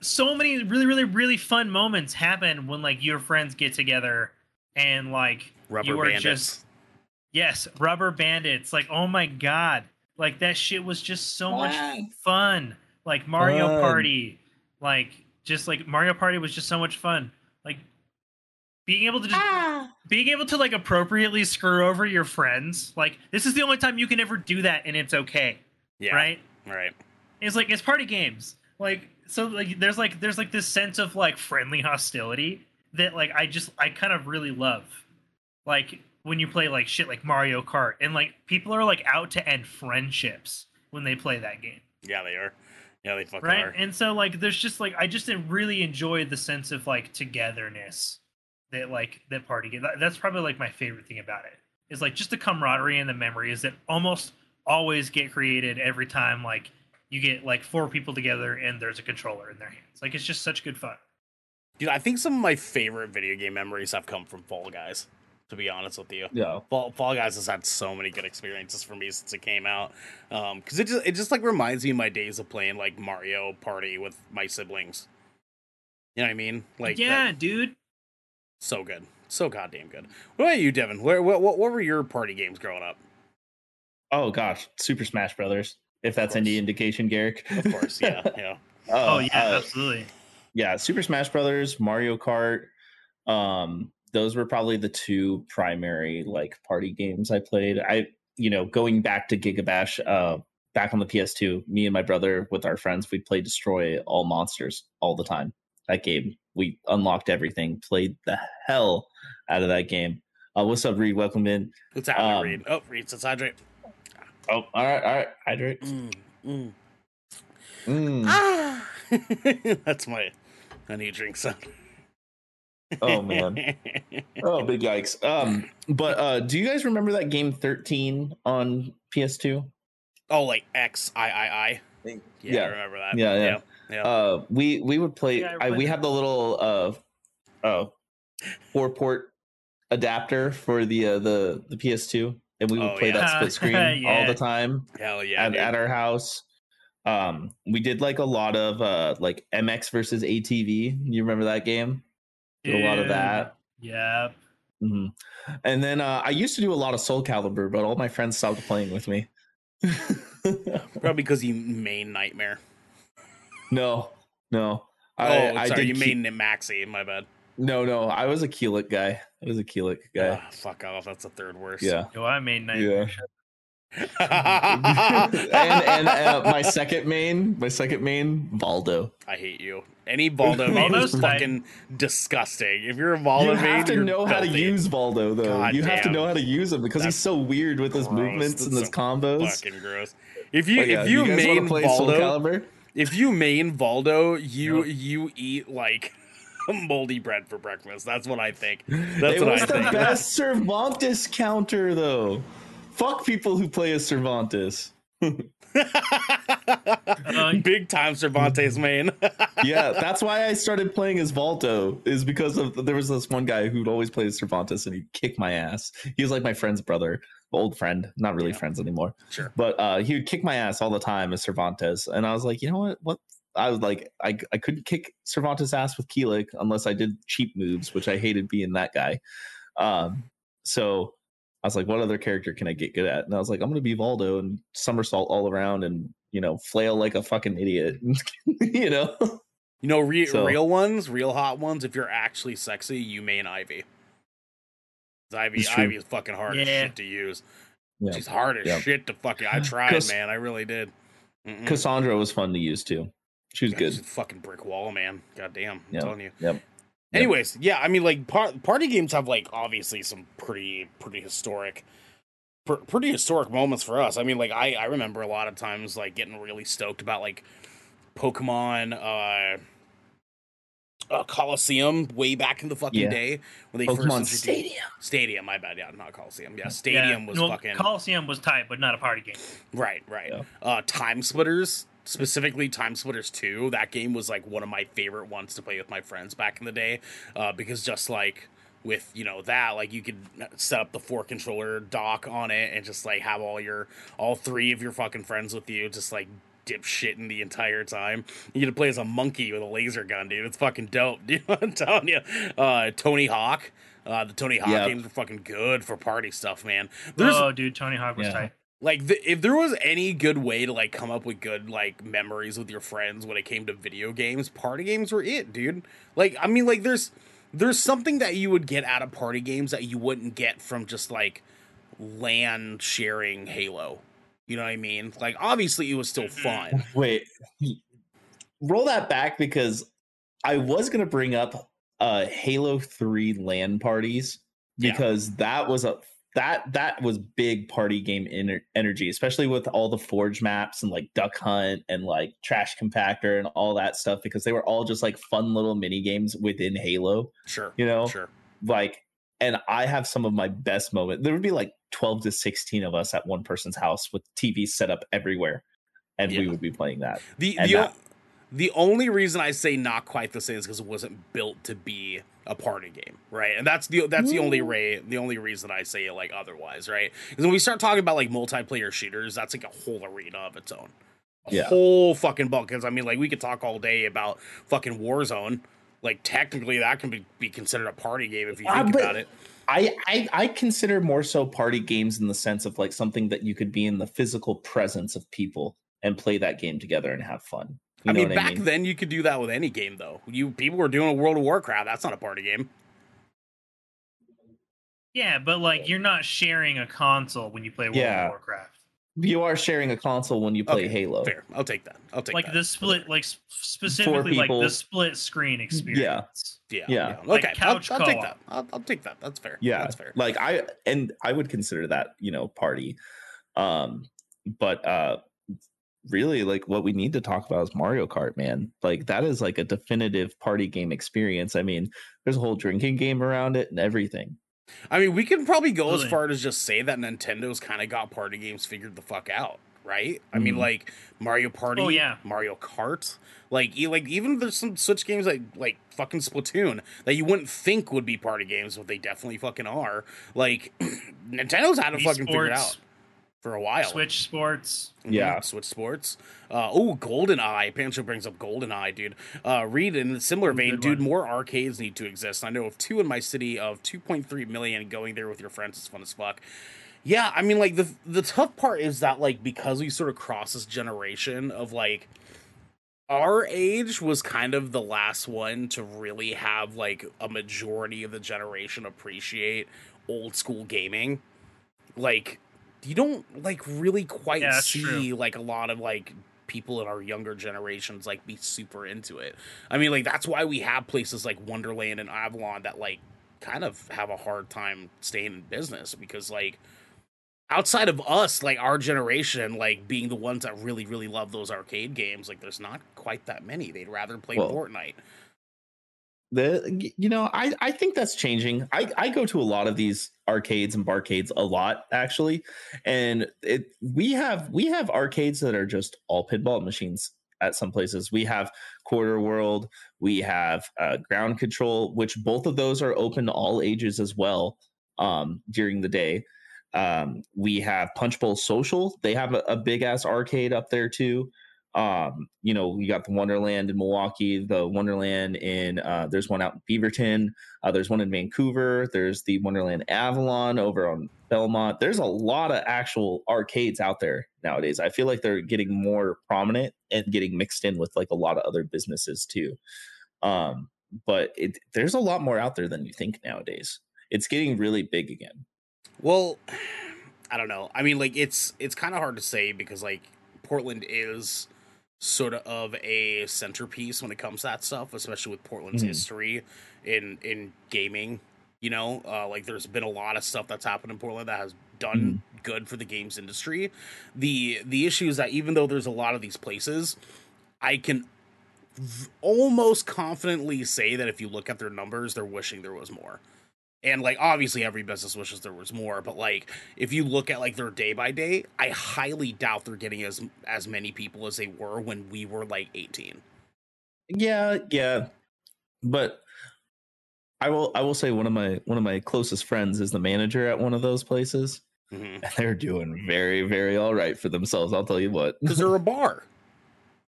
So many really, really, really fun moments happen when like your friends get together and like Rubber you are bandits. just Yes, Rubber Bandits. Like, oh my god, like that shit was just so much Fun. fun. Like Mario Fun. Party, like just like Mario Party was just so much fun. Like being able to just ah. being able to like appropriately screw over your friends. Like this is the only time you can ever do that, and it's okay, Yeah. right? Right. It's like it's party games. Like so like there's like there's like this sense of like friendly hostility that like I just I kind of really love. Like when you play like shit like Mario Kart and like people are like out to end friendships when they play that game. Yeah, they are. Yeah, they fucking Right? are. And so like there's just like I just didn't really enjoy the sense of like togetherness that like that party game. That's probably like my favorite thing about it. Is like just the camaraderie and the memories that almost always get created every time like you get like four people together and there's a controller in their hands. Like it's just such good fun. Dude, I think some of my favorite video game memories have come from Fall Guys. To be honest with you, Yeah. Fall, Fall Guys has had so many good experiences for me since it came out. Um, because it just it just like reminds me of my days of playing like Mario Party with my siblings. You know what I mean? Like yeah, that- dude. so good, so goddamn good. What about you, Devin? Where what what, what were your party games growing up? Oh gosh, Super Smash Brothers. If that's any indication, Garrick. Of course, yeah, [laughs] yeah. Oh, yeah, uh, absolutely. Yeah, Super Smash Brothers, Mario Kart. Um, those were probably the two primary like party games I played. I, you know, going back to Gigabash, uh, back on the PS2, me and my brother with our friends, we played Destroy All Monsters all the time. That game, we unlocked everything, played the hell out of that game. Uh, what's up, Reed? Welcome in. What's happening, Um, Reed? Oh, Reed says hydrate. Oh, all right, all right. Hydrate. Mm, mm. Mm. Ah, [laughs] that's my I need drink sound. Oh man. Oh, big yikes. Um, but uh, do you guys remember that game 13 on PS2? oh, like X I I I. Yeah, Yeah. I remember that. Yeah, yeah. yeah. yeah. Uh, we we would play. Yeah, I I, we played had the little uh, oh, four port adapter for the uh, the the PS2, and we would Oh, play yeah. that split screen [laughs] all the time Hell yeah. at, at our house. Um, we did like a lot of uh like MX versus ATV. You remember that game? Did a lot of Dude. that. Yep. hmm And then uh, I used to do a lot of Soul Calibur, but all my friends stopped playing with me. [laughs] Probably because you main nightmare. no, no. oh, I, I sorry, did you Ke- main Maxi. My bad. No, no. I was a Kilik guy. I was a Kilik guy. Ah, fuck off. That's the third worst. yeah. Yo, I made night. Yeah. And and uh, my second main, my second main, Voldo. I hate you. Any Voldo [laughs] main is fucking disgusting. If you're a Voldo you main, you have to you're know how to use Voldo, though. God you have to know how to use him because That's he's so weird with his gross. movements and his so combos. Fucking gross. If you yeah, if you, guys wanna main play Soul Voldo, if you main Voldo, you Nope. you eat like [laughs] moldy bread for breakfast. That's what I think. it [laughs] That's what was I the think. best Cervantes counter, though. Fuck people who play as Cervantes. Uh, [laughs] Big time Cervantes main. [laughs] yeah, that's why I started playing as Voldo. Is because of there was this one guy who'd always play as Cervantes and he'd kick my ass. He was like my friend's brother, old friend, not really Yeah. friends anymore. Sure. But uh, he would kick my ass all the time as Cervantes, and I was like, you know what? What? I was like, I I couldn't kick Cervantes' ass with Kilik unless I did cheap moves, which I hated being that guy. Um, so I was like, what other character can I get good at? And I was like, I'm gonna be Voldo and somersault all around and you know flail like a fucking idiot, [laughs] you know. You know, re- So- real ones, real hot ones. If you're actually sexy, you main Ivy. 'Cause Ivy, It's. Ivy is fucking hard as shit to use. Yeah. She's hard as Yeah. shit to fucking. I [sighs] tried, Cass- man. I really did. Mm-mm. Cassandra was fun to use too. She was Yeah, good. she's a fucking brick wall, man. God damn, I'm Yeah. telling you. Yep. Yep. Anyways, yeah, I mean, like par- party games have like obviously some pretty pretty historic, pr- pretty historic moments for us. I mean, like I I remember a lot of times like getting really stoked about like Pokemon, uh, uh Colosseum way back in the fucking Yeah. day when they Pokemon first introduced Stadium. Stadium. My bad, yeah, not Colosseum. Yeah, Stadium was well, fucking Colosseum was tight, but not a party game. Right, right. Yeah. Uh Time Splitters, specifically Time Splitters 2. That game was like one of my favorite ones to play with my friends back in the day. Uh because just like with, you know, that, like you could set up the four controller dock on it and just like have all your all three of your fucking friends with you just like dip dipshitting the entire time. You get to play as a monkey with a laser gun, dude. It's fucking dope, [laughs] dude. I'm telling you. Uh, Tony Hawk. Uh, the Tony Hawk Yep. games are fucking good for party stuff, man. There's oh, dude, Tony Hawk was Yeah. tight. Like the, if there was any good way to like come up with good like memories with your friends when it came to video games, party games were it, dude. Like I mean, like there's there's something that you would get out of party games that you wouldn't get from just like LAN sharing Halo. You know what I mean? Like obviously it was still fun. [laughs] Wait, roll that back because I was gonna bring up uh Halo 3 LAN parties Yeah. because that was a that that was big party game ener- energy, especially with all the Forge maps and like Duck Hunt and like Trash Compactor and all that stuff because they were all just like fun little mini games within Halo, Sure. you know? Sure. Like and I have some of my best moments. There would be like 12 to 16 of us at one person's house with TV set up everywhere and we would be playing that. The the, that- the only reason I say not quite the same is because it wasn't built to be a party game, right? And that's the that's the only ray the only reason I say it like otherwise, right? Because when we start talking about like multiplayer shooters, that's like a whole arena of its own. A Yeah. whole fucking book. Because I mean, like we could talk all day about fucking Warzone. Like technically, that can be, be considered a party game if you Ah, think but- about it. I, I I consider more so party games in the sense of like something that you could be in the physical presence of people and play that game together and have fun. You I mean, what back I mean? then you could do that with any game, though. You people were doing a World of Warcraft. That's not a party game. Yeah, but like you're not sharing a console when you play World Yeah. of Warcraft. you are sharing a console when you play Okay, Halo. Fair. I'll take that. I'll take Like that. the split, like specifically like the split screen experience. Yeah. Yeah. Like Okay. couch I'll, I'll take co-op. that. I'll, I'll take that. That's fair. Yeah, That's fair. like I and I would consider that you know party, um, but uh, really like what we need to talk about is Mario Kart, man. Like that is like a definitive party game experience. I mean, there's a whole drinking game around it and everything. I mean, we can probably go as far as just say that Nintendo's kind of got party games figured the fuck out, right? I mean, Mhm. like Mario Party, Oh, yeah. Mario Kart, like e- like even there's some Switch games like like fucking Splatoon that you wouldn't think would be party games, but they definitely fucking are. Like [clears throat] Nintendo's had it Wii fucking figured Sports, out for a while. Switch Sports. Yeah. Switch Sports. Uh, oh, Golden Eye. Pancho brings up Golden Eye, dude. Uh, Reed, in a similar vein, Good dude, one. more arcades need to exist. I know of two in my city of 2.3 million. Going there with your friends is fun as fuck. Yeah, I mean, like the the tough part is that like because we sort of cross this generation of like our age was kind of the last one to really have like a majority of the generation appreciate old school gaming. Like you don't like really quite Yeah, see true. like a lot of like people in our younger generations like be super into it. I mean, like that's why we have places like Wunderland and Avalon that like kind of have a hard time staying in business because like outside of us, like our generation, like being the ones that really, really love those arcade games, like there's not quite that many. They'd rather play Well, Fortnite. The you know i i think that's changing. I i go to a lot of these arcades and barcades a lot actually and it we have we have arcades that are just all pinball machines at some places. We have quarter world we have uh, ground control which both of those are open to all ages as well um during the day. Um we have punch bowl social. They have a, a big ass arcade up there too um you know we got the Wunderland in Milwaukie the Wunderland in uh there's one out in beaverton uh there's one in vancouver there's the Wunderland avalon over on belmont. There's a lot of actual arcades out there nowadays. I feel like they're getting more prominent and getting mixed in with like a lot of other businesses too. Um but it there's a lot more out there than you think nowadays. It's getting really big again. Well, [sighs] I don't know. I mean, like it's it's kind of hard to say because like Portland is sort of a centerpiece when it comes to that stuff, especially with Portland's Mhm. history in in gaming. You know, uh, like there's been a lot of stuff that's happened in Portland that has done good for the games industry. The the issue is that even though there's a lot of these places, I can v- almost confidently say that if you look at their numbers, they're wishing there was more. And like obviously every business wishes there was more, but like if you look at like their day by day, I highly doubt they're getting as as many people as they were when we were like 18. yeah yeah but i will i will say one of my one of my closest friends is the manager at one of those places Mhm. and they're doing very very all right for themselves i'll tell you what Cuz they're a [laughs] bar.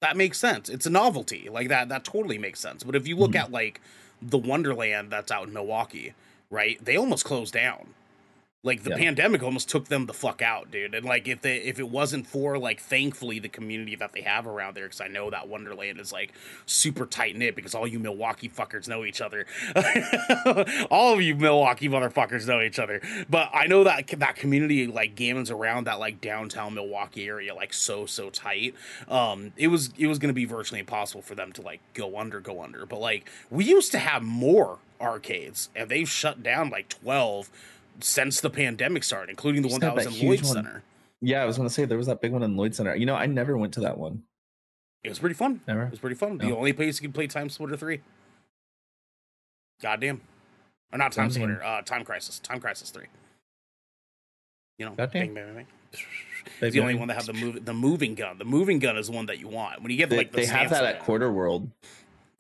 that makes sense. It's a novelty. Like that that totally makes sense. But if you look Mhm. at like the Wunderland that's out in Milwaukie, right? They almost closed down. Like the Yeah. pandemic almost took them the fuck out, dude. And like if they if it wasn't for like thankfully the community that they have around there, because I know that Wunderland is like super tight knit because all you Milwaukie fuckers know each other. [laughs] all of you Milwaukie motherfuckers know each other. But I know that that community like gaming's around that like downtown Milwaukie area like so so tight. Um, it was it was gonna be virtually impossible for them to like go under go under. But like we used to have more arcades and they've shut down like twelve since the pandemic started, including the one that had was that in Lloyd one. Center. Yeah, I was gonna say there was that big one in Lloyd Center. You know, I never went to that one. It was pretty fun. Never. It was pretty fun. The only place you could play Time Splitter 3. Goddamn. Or not Time Goddamn. Splitter, uh, Time Crisis. Time Crisis 3. You know, Goddamn. bang, bang, bang, It's the only one that have the move, the moving gun. The moving gun is the one that you want. When you get They, like the they have that at Quarter World.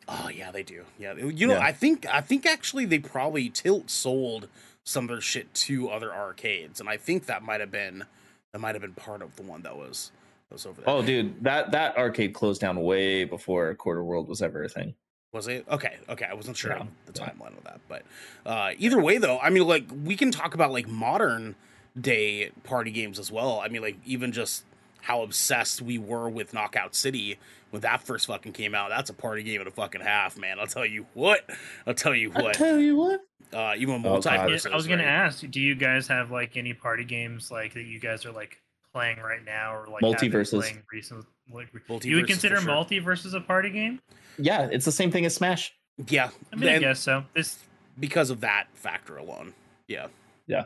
Oh yeah, they do. Yeah, you know, Yeah. I think I think actually they probably Tilt sold some of their shit to other arcades, and I think that might have been that might have been part of the one that was that was over there. Oh, dude, that that arcade closed down way before Quarter World was ever a thing. Was it okay? Okay, I wasn't sure Yeah, the timeline of that, but uh, either way, though, I mean, like we can talk about like modern day party games as well. I mean, like even just how obsessed we were with Knockout City when that first fucking came out. That's a party game and a fucking half, man. I'll tell you what. I'll tell you what. I what. tell you what. Uh, even Oh, multi God. I was gonna right? ask, do you guys have like any party games like that you guys are like playing right now or like Multi have been versus. playing recently? Like, Multi you would versus for consider sure. MultiVersus a party game? Yeah, it's the same thing as Smash. Yeah, I mean, I guess so. This, because of that factor alone. Yeah. yeah,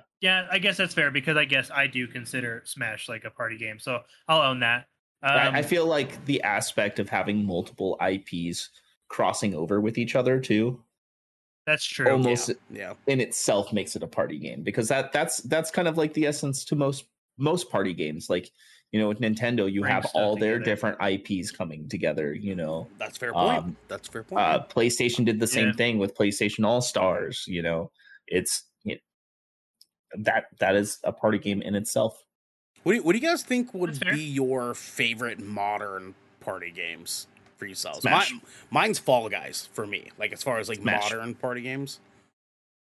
I guess that's fair because I guess I do consider Smash like a party game, so I'll own that. Um, I, I feel like the aspect of having multiple IPs crossing over with each other too that's true. almost Yeah. in itself makes it a party game because that that's that's kind of like the essence to most most party games like you know with nintendo you Bring have stuff all their different ips coming together you know That's fair point. Um, That's fair point. uh playstation did the same Yeah. thing with playstation all stars you know it's it, that that is a party game in itself What do you, what do you guys think would be your favorite modern party games for yourselves? Smash. Mi- mine's Fall Guys for me. Like as far as like Smash. modern party games.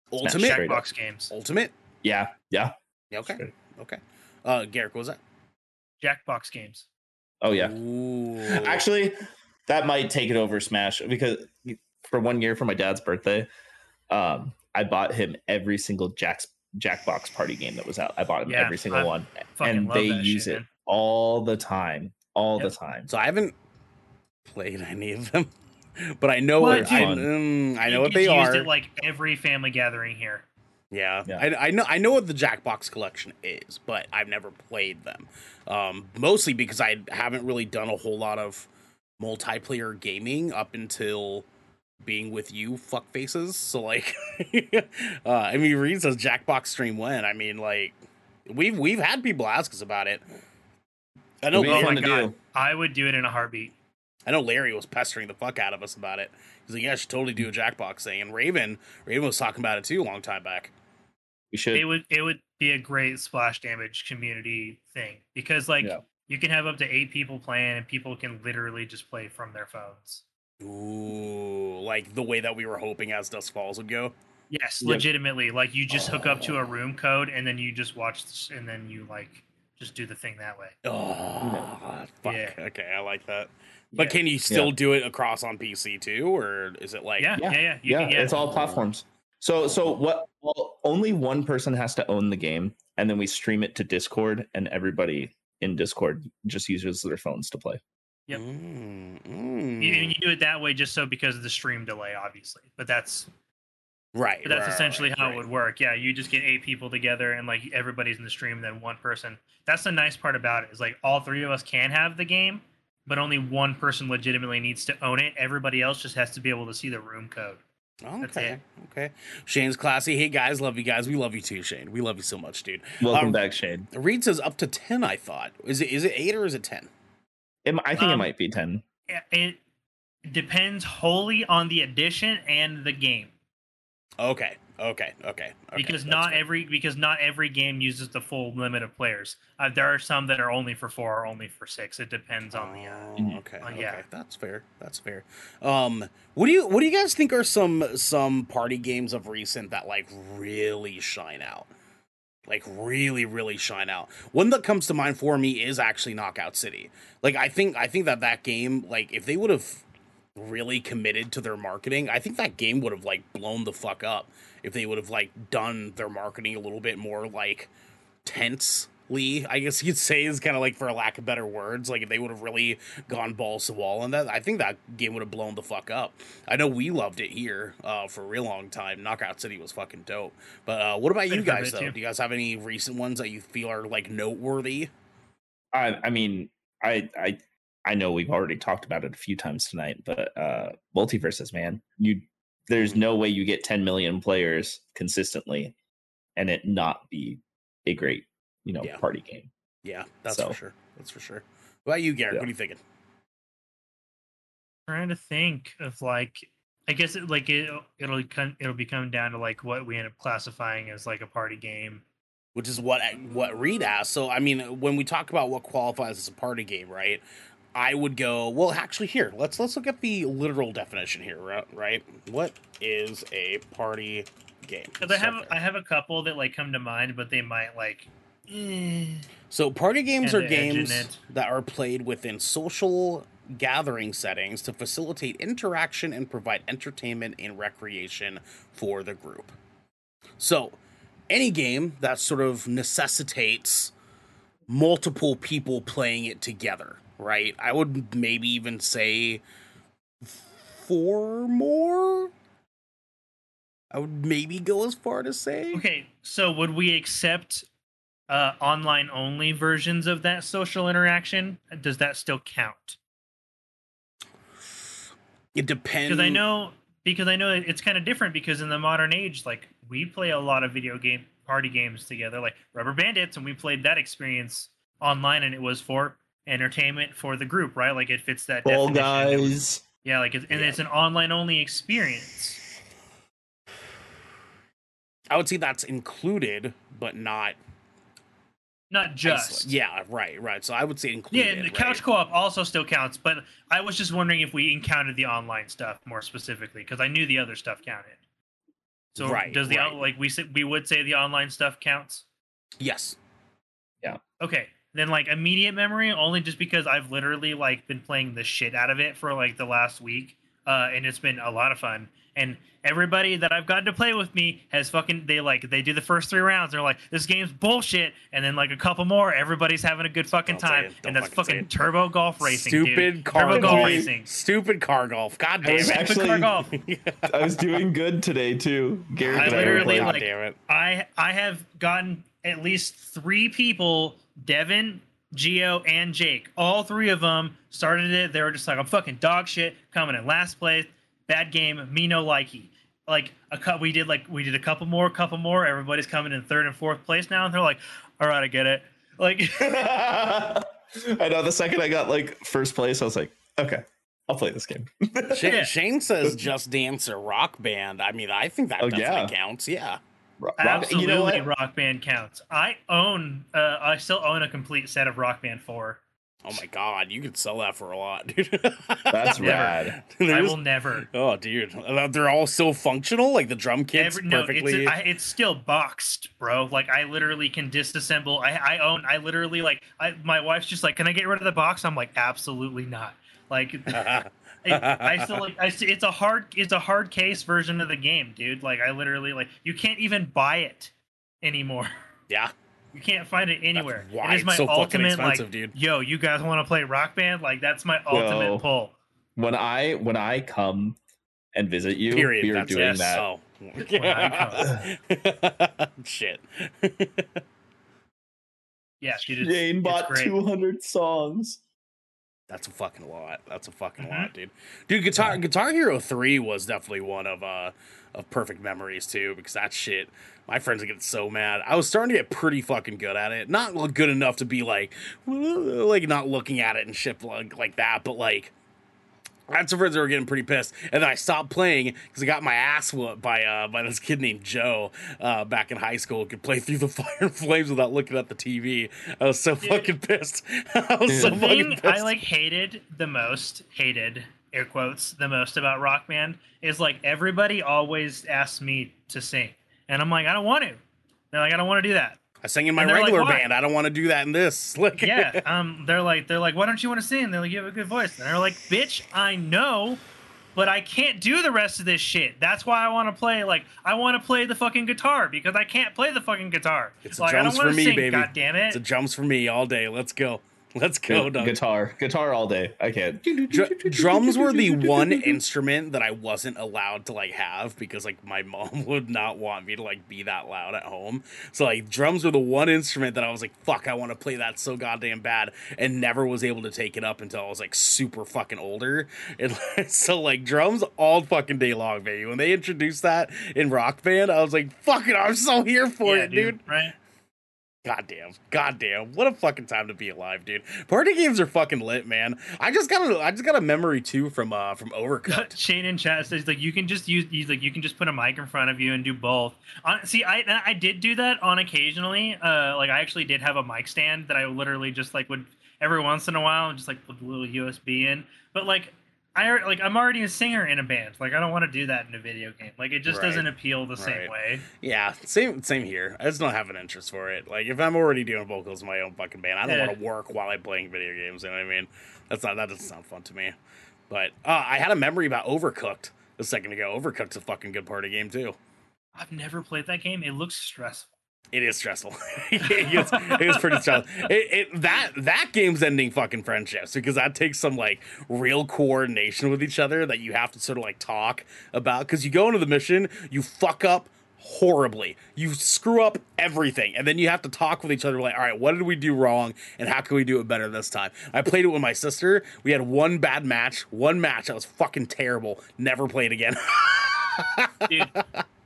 Smash. Ultimate. Straight up. Jackbox games. Ultimate. yeah yeah Yeah, okay. Straight. Okay. Uh, Garrick, what was that? Jackbox games. oh yeah Ooh. Actually, that might take it over Smash because for one year for my dad's birthday, um, I bought him every single Jack's Jackbox party game that was out. I bought him Yeah, every single I one, and they use shit, it man. all the time, all Yep. the time. So I haven't played any of them, [laughs] but I know What, what I, dude? mm, I know what they used are. It like every family gathering here. Yeah, Yeah. I, I know I know what the Jackbox collection is, but I've never played them. Um, mostly because I haven't really done a whole lot of multiplayer gaming up until being with you fuck faces. So like, [laughs] uh, I mean, Reed says Jackbox stream when. I mean, like, we've we've had people ask us about it. I know. Do you Oh my God. do? I would do it in a heartbeat. I know Larry was pestering the fuck out of us about it. He's like, "Yeah, I should totally do a Jackbox thing." And Raven, Raven was talking about it too a long time back. We should. It would it would be a great splash damage community thing because like Yeah. you can have up to eight people playing and people can literally just play from their phones. Ooh, like the way that we were hoping as Dust Falls would go. Yes, Yep. legitimately. Like you just hook up to a room code and then you just watch this, and then you like just do the thing that way. Oh, fuck. Yeah. Okay, I like that. But Yeah. can you still do it across on PC too, or is it like? yeah, yeah, yeah, yeah. You yeah, can, yeah. it's all platforms. So, so oh. what? Well, only one person has to own the game, and then we stream it to Discord, and everybody in Discord just uses their phones to play. Yep. Mm, You, mm. and you do it that way just so because of the stream delay, obviously. But that's Right. but that's right, essentially right, how right. it would work. Yeah, you just get eight people together and like everybody's in the stream, then one person. That's the nice part about it is like all three of us can have the game, but only one person legitimately needs to own it. Everybody else just has to be able to see the room code. Okay. Okay. Shane's classy. Hey guys, love you guys. We love you too, Shane. We love you so much, dude. Welcome Um, back, Shane. Reed says up to ten. I thought. Is it is it eight or is it ten? It, I think it Um, might be ten. It depends wholly on the edition and the game. Okay. Okay. Okay. okay. because That's not fair. every because not every game uses the full limit of players. Uh, there are some that are only for four or only for six. It depends on the. Uh, Oh, Mhm. okay. Uh, okay. yeah. That's fair. That's fair. Um, what do you what do you guys think are some some party games of recent that like really shine out? Like really, really shine out. One that comes to mind for me is actually Knockout City. Like I think I think that that game like if they would have really committed to their marketing, I think that game would have like blown the fuck up if they would have like done their marketing a little bit more like tensely, I guess you'd say is kind of like for a lack of better words. Like if they would have really gone balls to wall on that, I think that game would have blown the fuck up. I know we loved it here uh, for a real long time. Knockout City was fucking dope. But uh, what about you Been a fair guys though? too. Do you guys have any recent ones that you feel are like noteworthy? I I mean, I I I know we've already talked about it a few times tonight, but uh MultiVersus, man. You there's no way you get 10 million players consistently and it not be a great, you know, Yeah. party game. Yeah, that's So- for sure. That's for sure. What about you, Garrett? Yeah. What are you thinking? trying to think of like I guess it, like it uh, it'll come it'll be coming down to like what we end up classifying as like a party game. which is what what Reed asked. So I mean, when we talk about what qualifies as a party game, right? I would go well. Actually, here let's let's look at the literal definition here, ri- right? What is a party game? Because I have start I have a couple that like come to mind, but they might like. So party games are Kinda edge in games that are played within social gathering settings to facilitate interaction and provide entertainment and recreation for the group. So, any game that sort of necessitates multiple people playing it together, right? I would maybe even say four more. I would maybe go as far to say. Okay, so would we accept uh, online only versions of that social interaction? Does that still count? It depends. Because I know because I know it's kind of different because in the modern age, like we play a lot of video game party games together, like Rubber Bandits, and we played that experience online, and it was for entertainment for the group, right? Like it fits that. Definition. guys. Yeah, like it's, and Yeah. it's an online only experience. I would say that's included, but not Not just. isolated. Yeah, right, right. So I would say Yeah, included. and the right? couch co-op also still counts, but I was just wondering if we encountered the online stuff more specifically because I knew the other stuff counted. So Right, does the right. like we said we would say the online stuff counts? Yes. Yeah. Okay, then like immediate memory only just because I've literally like been playing the shit out of it for like the last week, uh, and it's been a lot of fun. And everybody that I've gotten to play with me has fucking they like they do the first three rounds. They're like, this game's bullshit, and then like a couple more, everybody's having a good fucking Don't time, and that's fucking fucking turbo golf racing, Stupid dude. car turbo golf golf. racing. Stupid car golf. God damn it. Stupid actually- car golf. [laughs] I was doing good today too. Garrett I literally, were God like- damn it. I I have gotten at least three people, Devin, Geo, and Jake. All three of them started it. They were just like, I'm fucking dog shit, coming in last place, bad game, me no likey. Like a cut, we did like we did a couple more, a couple more. Everybody's coming in third and fourth place now, and they're like, all right, I get it. Like, [laughs] [laughs] I know the second I got like first place, I was like, okay, I'll play this game. Shane, Shane says Just Dance or Rock Band. I mean, I think that Oh, definitely yeah. counts. Yeah. Rock- absolutely, you know? Rock Band counts. I own, uh, I still own a complete set of Rock Band Four. Oh my god, you could sell that for a lot, [laughs] dude. That's Never. rad. I will never. Oh, dude, Uh, they're all so functional. Like the drum kits Every, no, perfectly. it's, I, it's still boxed, bro. Like I literally can disassemble. I, I own. I literally like. I, my wife's just like, "Can I get rid of the box?" I'm like, "Absolutely not." Like, [laughs] I, I still like. I, it's a hard. It's a hard case version of the game, dude. Like, I literally like. You can't even buy it anymore. yeah, You can't find it anywhere. why it is it's my so ultimate like, dude. yo, you guys want to play Rock Band? Like, that's my ultimate Yo. pull. When I when I come and visit you, Period. we are That's doing it. that. Oh. I [laughs] Shit. Yeah, dude. It's, Jane bought 200 songs. That's a fucking lot. That's a fucking Mhm. lot, dude. Dude, Guitar Guitar Hero 3 was definitely one of uh of perfect memories too, because that shit my friends would get so mad. I was starting to get pretty fucking good at it. Not good enough to be like [laughs] like not looking at it and shit like, like that, but like I had some friends that were getting pretty pissed, and then I stopped playing because I got my ass whooped by uh by this kid named Joe uh back in high school. who Could play through the [laughs] fire and flames without looking at the TV. I was so fucking pissed. [laughs] I was so the fucking thing pissed. I like hated the most, hated air quotes the most about Rock Band is like everybody always asks me to sing, and I'm like, I don't want to. They're like, I don't want to do that. I sing in my and they're like, regular band. I don't want to do that in this. [laughs] Like, Yeah, um, they're like, they're like, why don't you want to sing? They're like, you have a good voice. And they're like, bitch, I know, but I can't do the rest of this shit. That's why I want to play. Like, I want to play the fucking guitar because I can't play the fucking guitar. It's like, I drums don't want for to me, sing. baby. God damn it! it's a jumps for me all day. Let's go. [laughs] Let's go, Doug. guitar, guitar all day. I can't. Dr- drums were the one instrument that I wasn't allowed to like have because like my mom [laughs] would not want me to like be that loud at home. So like drums were the one instrument that I was like, fuck, I want to play that so goddamn bad, and never was able to take it up until I was like super fucking older. [laughs] And so like drums all fucking day long, baby. When they introduced that in Rock Band, I was like, fuck it, I'm so here for yeah, it, dude. Right? Goddamn, goddamn, what a fucking time to be alive, dude. Party games are fucking lit, man. I just got a, I just got a memory too from uh from Overcooked. [laughs] Shane in chat says like you can just use he's like you can just put a mic in front of you and do both. On, see, I I did do that on occasionally. Uh, like I actually did have a mic stand that I literally just like would every once in a while and just like put a little USB in. But like I al- like I'm already a singer in a band. Like I don't want to do that in a video game. Like it just Right. doesn't appeal the same way. Yeah, same same here. I just don't have an interest for it. Like if I'm already doing vocals in my own fucking band, I don't Yeah. want to work while I'm playing video games. You know what I mean? That's not that doesn't sound fun to me. But uh, I had a memory about Overcooked a second ago. Overcooked's a fucking good party game too. I've never played that game. It looks stressful. It is stressful. [laughs] it, it pretty stressful. It, it that that game's ending fucking friendships because that takes some like real coordination with each other that you have to sort of like talk about. Because you go into the mission, you fuck up horribly, you screw up everything, and then you have to talk with each other. Like, all right, what did we do wrong, and how can we do it better this time? I played it with my sister. We had one bad match, one match that was fucking terrible. Never played again. [laughs] Dude,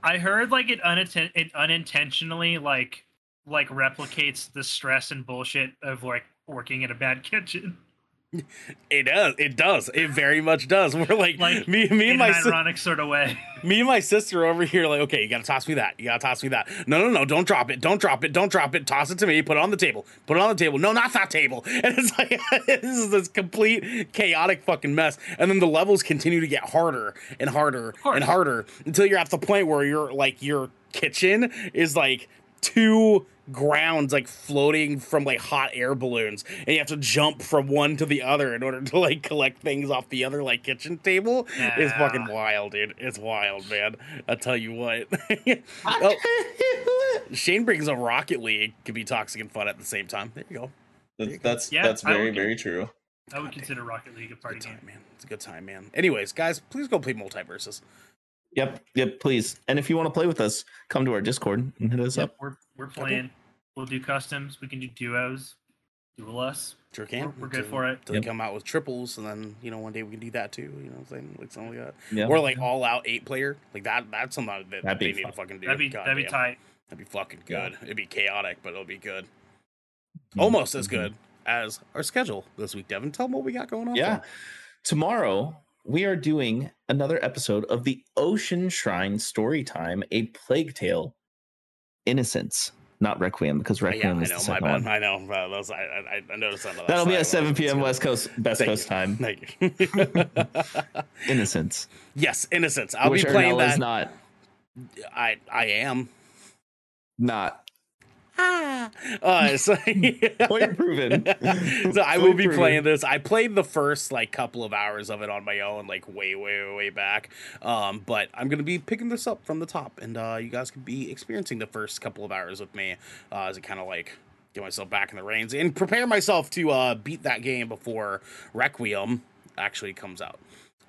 I heard like it, uninten- it unintentionally like like replicates the stress and bullshit of like working in a bad [laughs] kitchen. It does. It does. It very much does. [laughs] We're like, Like, me, me in and my an ironic sort of way. [laughs] me and my sister over here like okay you gotta toss me that. You gotta toss me that. No no no don't drop it. Don't drop it. Don't drop it. Toss it to me. Put it on the table. Put it on the table. No not that table. [laughs] And it's like this is this complete chaotic fucking mess. And then the levels continue to get harder and harder and harder until you're at the point where you're like your kitchen is like two grounds like floating from like hot air balloons and you have to jump from one to the other in order to like collect things off the other like kitchen table. It's Yeah. fucking wild dude. It's wild man. I tell you what. [laughs] Oh, shane brings a rocket league. Can be toxic and fun at the same time. There you go. That's that's, Yeah, that's I very would- very true. I would consider Rocket League a party good game. time man. It's a good time man. Anyways guys please go play MultiVersus. Yep, yep. Please, and if you want to play with us, come to our Discord and hit us Yep, up. we're we're playing. We'll do customs. We can do duos. Duel us. sure can We're- we're good for it. until Yep. they come out with triples and then you know one day we can do that too you know what i'm saying like something like that Yeah, or like all out eight player like that that's something that That'd they be need fun. to fucking do That'd be God that'd be tight. That'd be fucking Yeah. good. It'd be chaotic, but it'll be good. Mhm, Almost as mhm. good as our schedule this week, Devin. Tell them what we got going on. Yeah. Tomorrow we are doing another episode of the Ocean Shrine Story Time, a Plague Tale, Innocence, not Requiem, because Uh, yeah, Requiem I is the know. My second bad. one. I know. Uh, those, I, I, I noticed that. That'll be at 7 p.m. West Coast, Best Thank Coast you. time. Thank you. [laughs] Innocence, yes, Innocence. I'll which be playing Ernell is not I I am. not [laughs] Uh, so, [laughs] point proven. [laughs] so I will be proven. playing this. I played the first like couple of hours of it on my own, like way, way, way back. Um, but I'm gonna be picking this up from the top, and uh, you guys can be experiencing the first couple of hours with me uh, as I kind of like get myself back in the reins and prepare myself to uh, beat that game before Requiem actually comes out.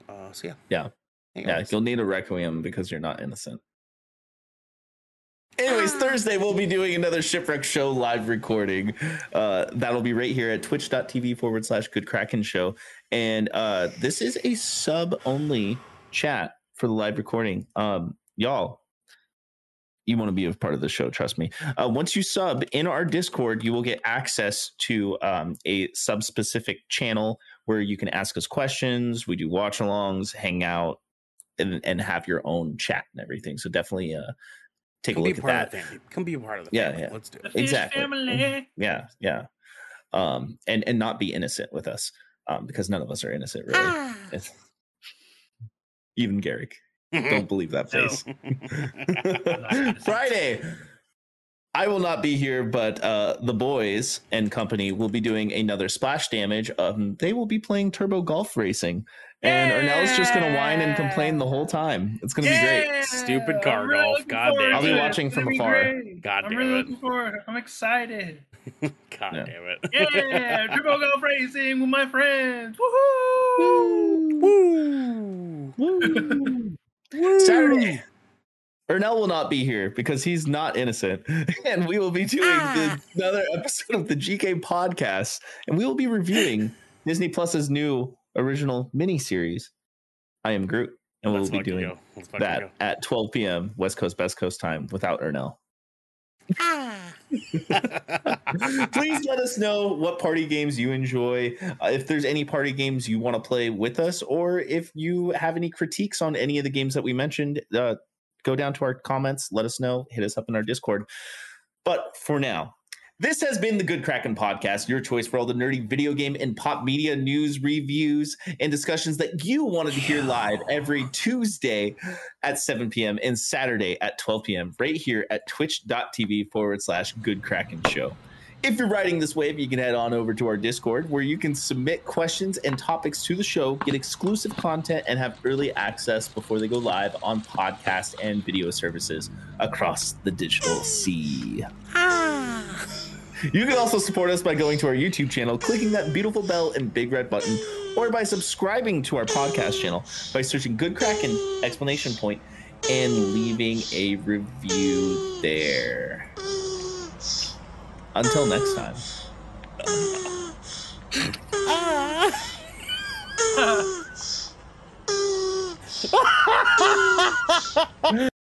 Uh, so yeah, Yeah. Yeah, you'll need a requiem because you're not innocent. Anyways, Thursday we'll be doing another Shipwreck Show live recording. Uh, that'll be right here at twitch.tv forward slash good kraken show. And uh, this is a sub only chat for the live recording. Um, y'all, you want to be a part of the show. Trust me. Uh, once you sub in our Discord, you will get access to um, a sub specific channel where you can ask us questions. We do watch alongs, hang out, and, and have your own chat and everything. So definitely uh, take Come a be look a at part that. of the family. Come be a part of the Yeah, family. yeah. Let's do it. Exactly. Family. Yeah, yeah. Um, and and not be innocent with us, um, because none of us are innocent really. It's- even Garrick. Don't believe that face. [laughs] [laughs] Friday. I will not be here, but uh, the boys and company will be doing another splash damage. Um, they will be playing Turbo Golf Racing, and Arnell's just going to whine and complain the whole time. It's going to be great. Stupid car really golf. God forward damn I'll be to it. it. watching It's from be afar. great. God I'm damn really it. looking forward. I'm excited. [laughs] God Yeah. damn it. [laughs] Yeah, Turbo Golf Racing with my friends. Woohoo! Woo! Woo. Woo! [laughs] Saturday. Ernell will not be here because he's not innocent. [laughs] And we will be doing the, another episode of the GK podcast. And we will be reviewing [laughs] Disney Plus's new original miniseries, I Am Groot. And we'll Let's be doing go. Let's fucking that go. at 12 p.m. West Coast, Best Coast time without Ernell. [laughs] Please let us know what party games you enjoy. Uh, if there's any party games you want to play with us, or if you have any critiques on any of the games that we mentioned, uh, go down to our comments. Let us know. Hit us up in our Discord. But for now, this has been the Good Kraken podcast, your choice for all the nerdy video game and pop media news, reviews, and discussions that you wanted to hear live every Tuesday at 7 p.m. and Saturday at 12 p.m. right here at twitch.tv forward slash Good Kraken Show. If you're riding this wave, you can head on over to our Discord where you can submit questions and topics to the show, get exclusive content, and have early access before they go live on podcast and video services across the digital sea. You can also support us by going to our YouTube channel, clicking that beautiful bell and big red button, or by subscribing to our podcast channel by searching Good Kraken explanation point and leaving a review there. Until next time. Ah. [laughs] [laughs]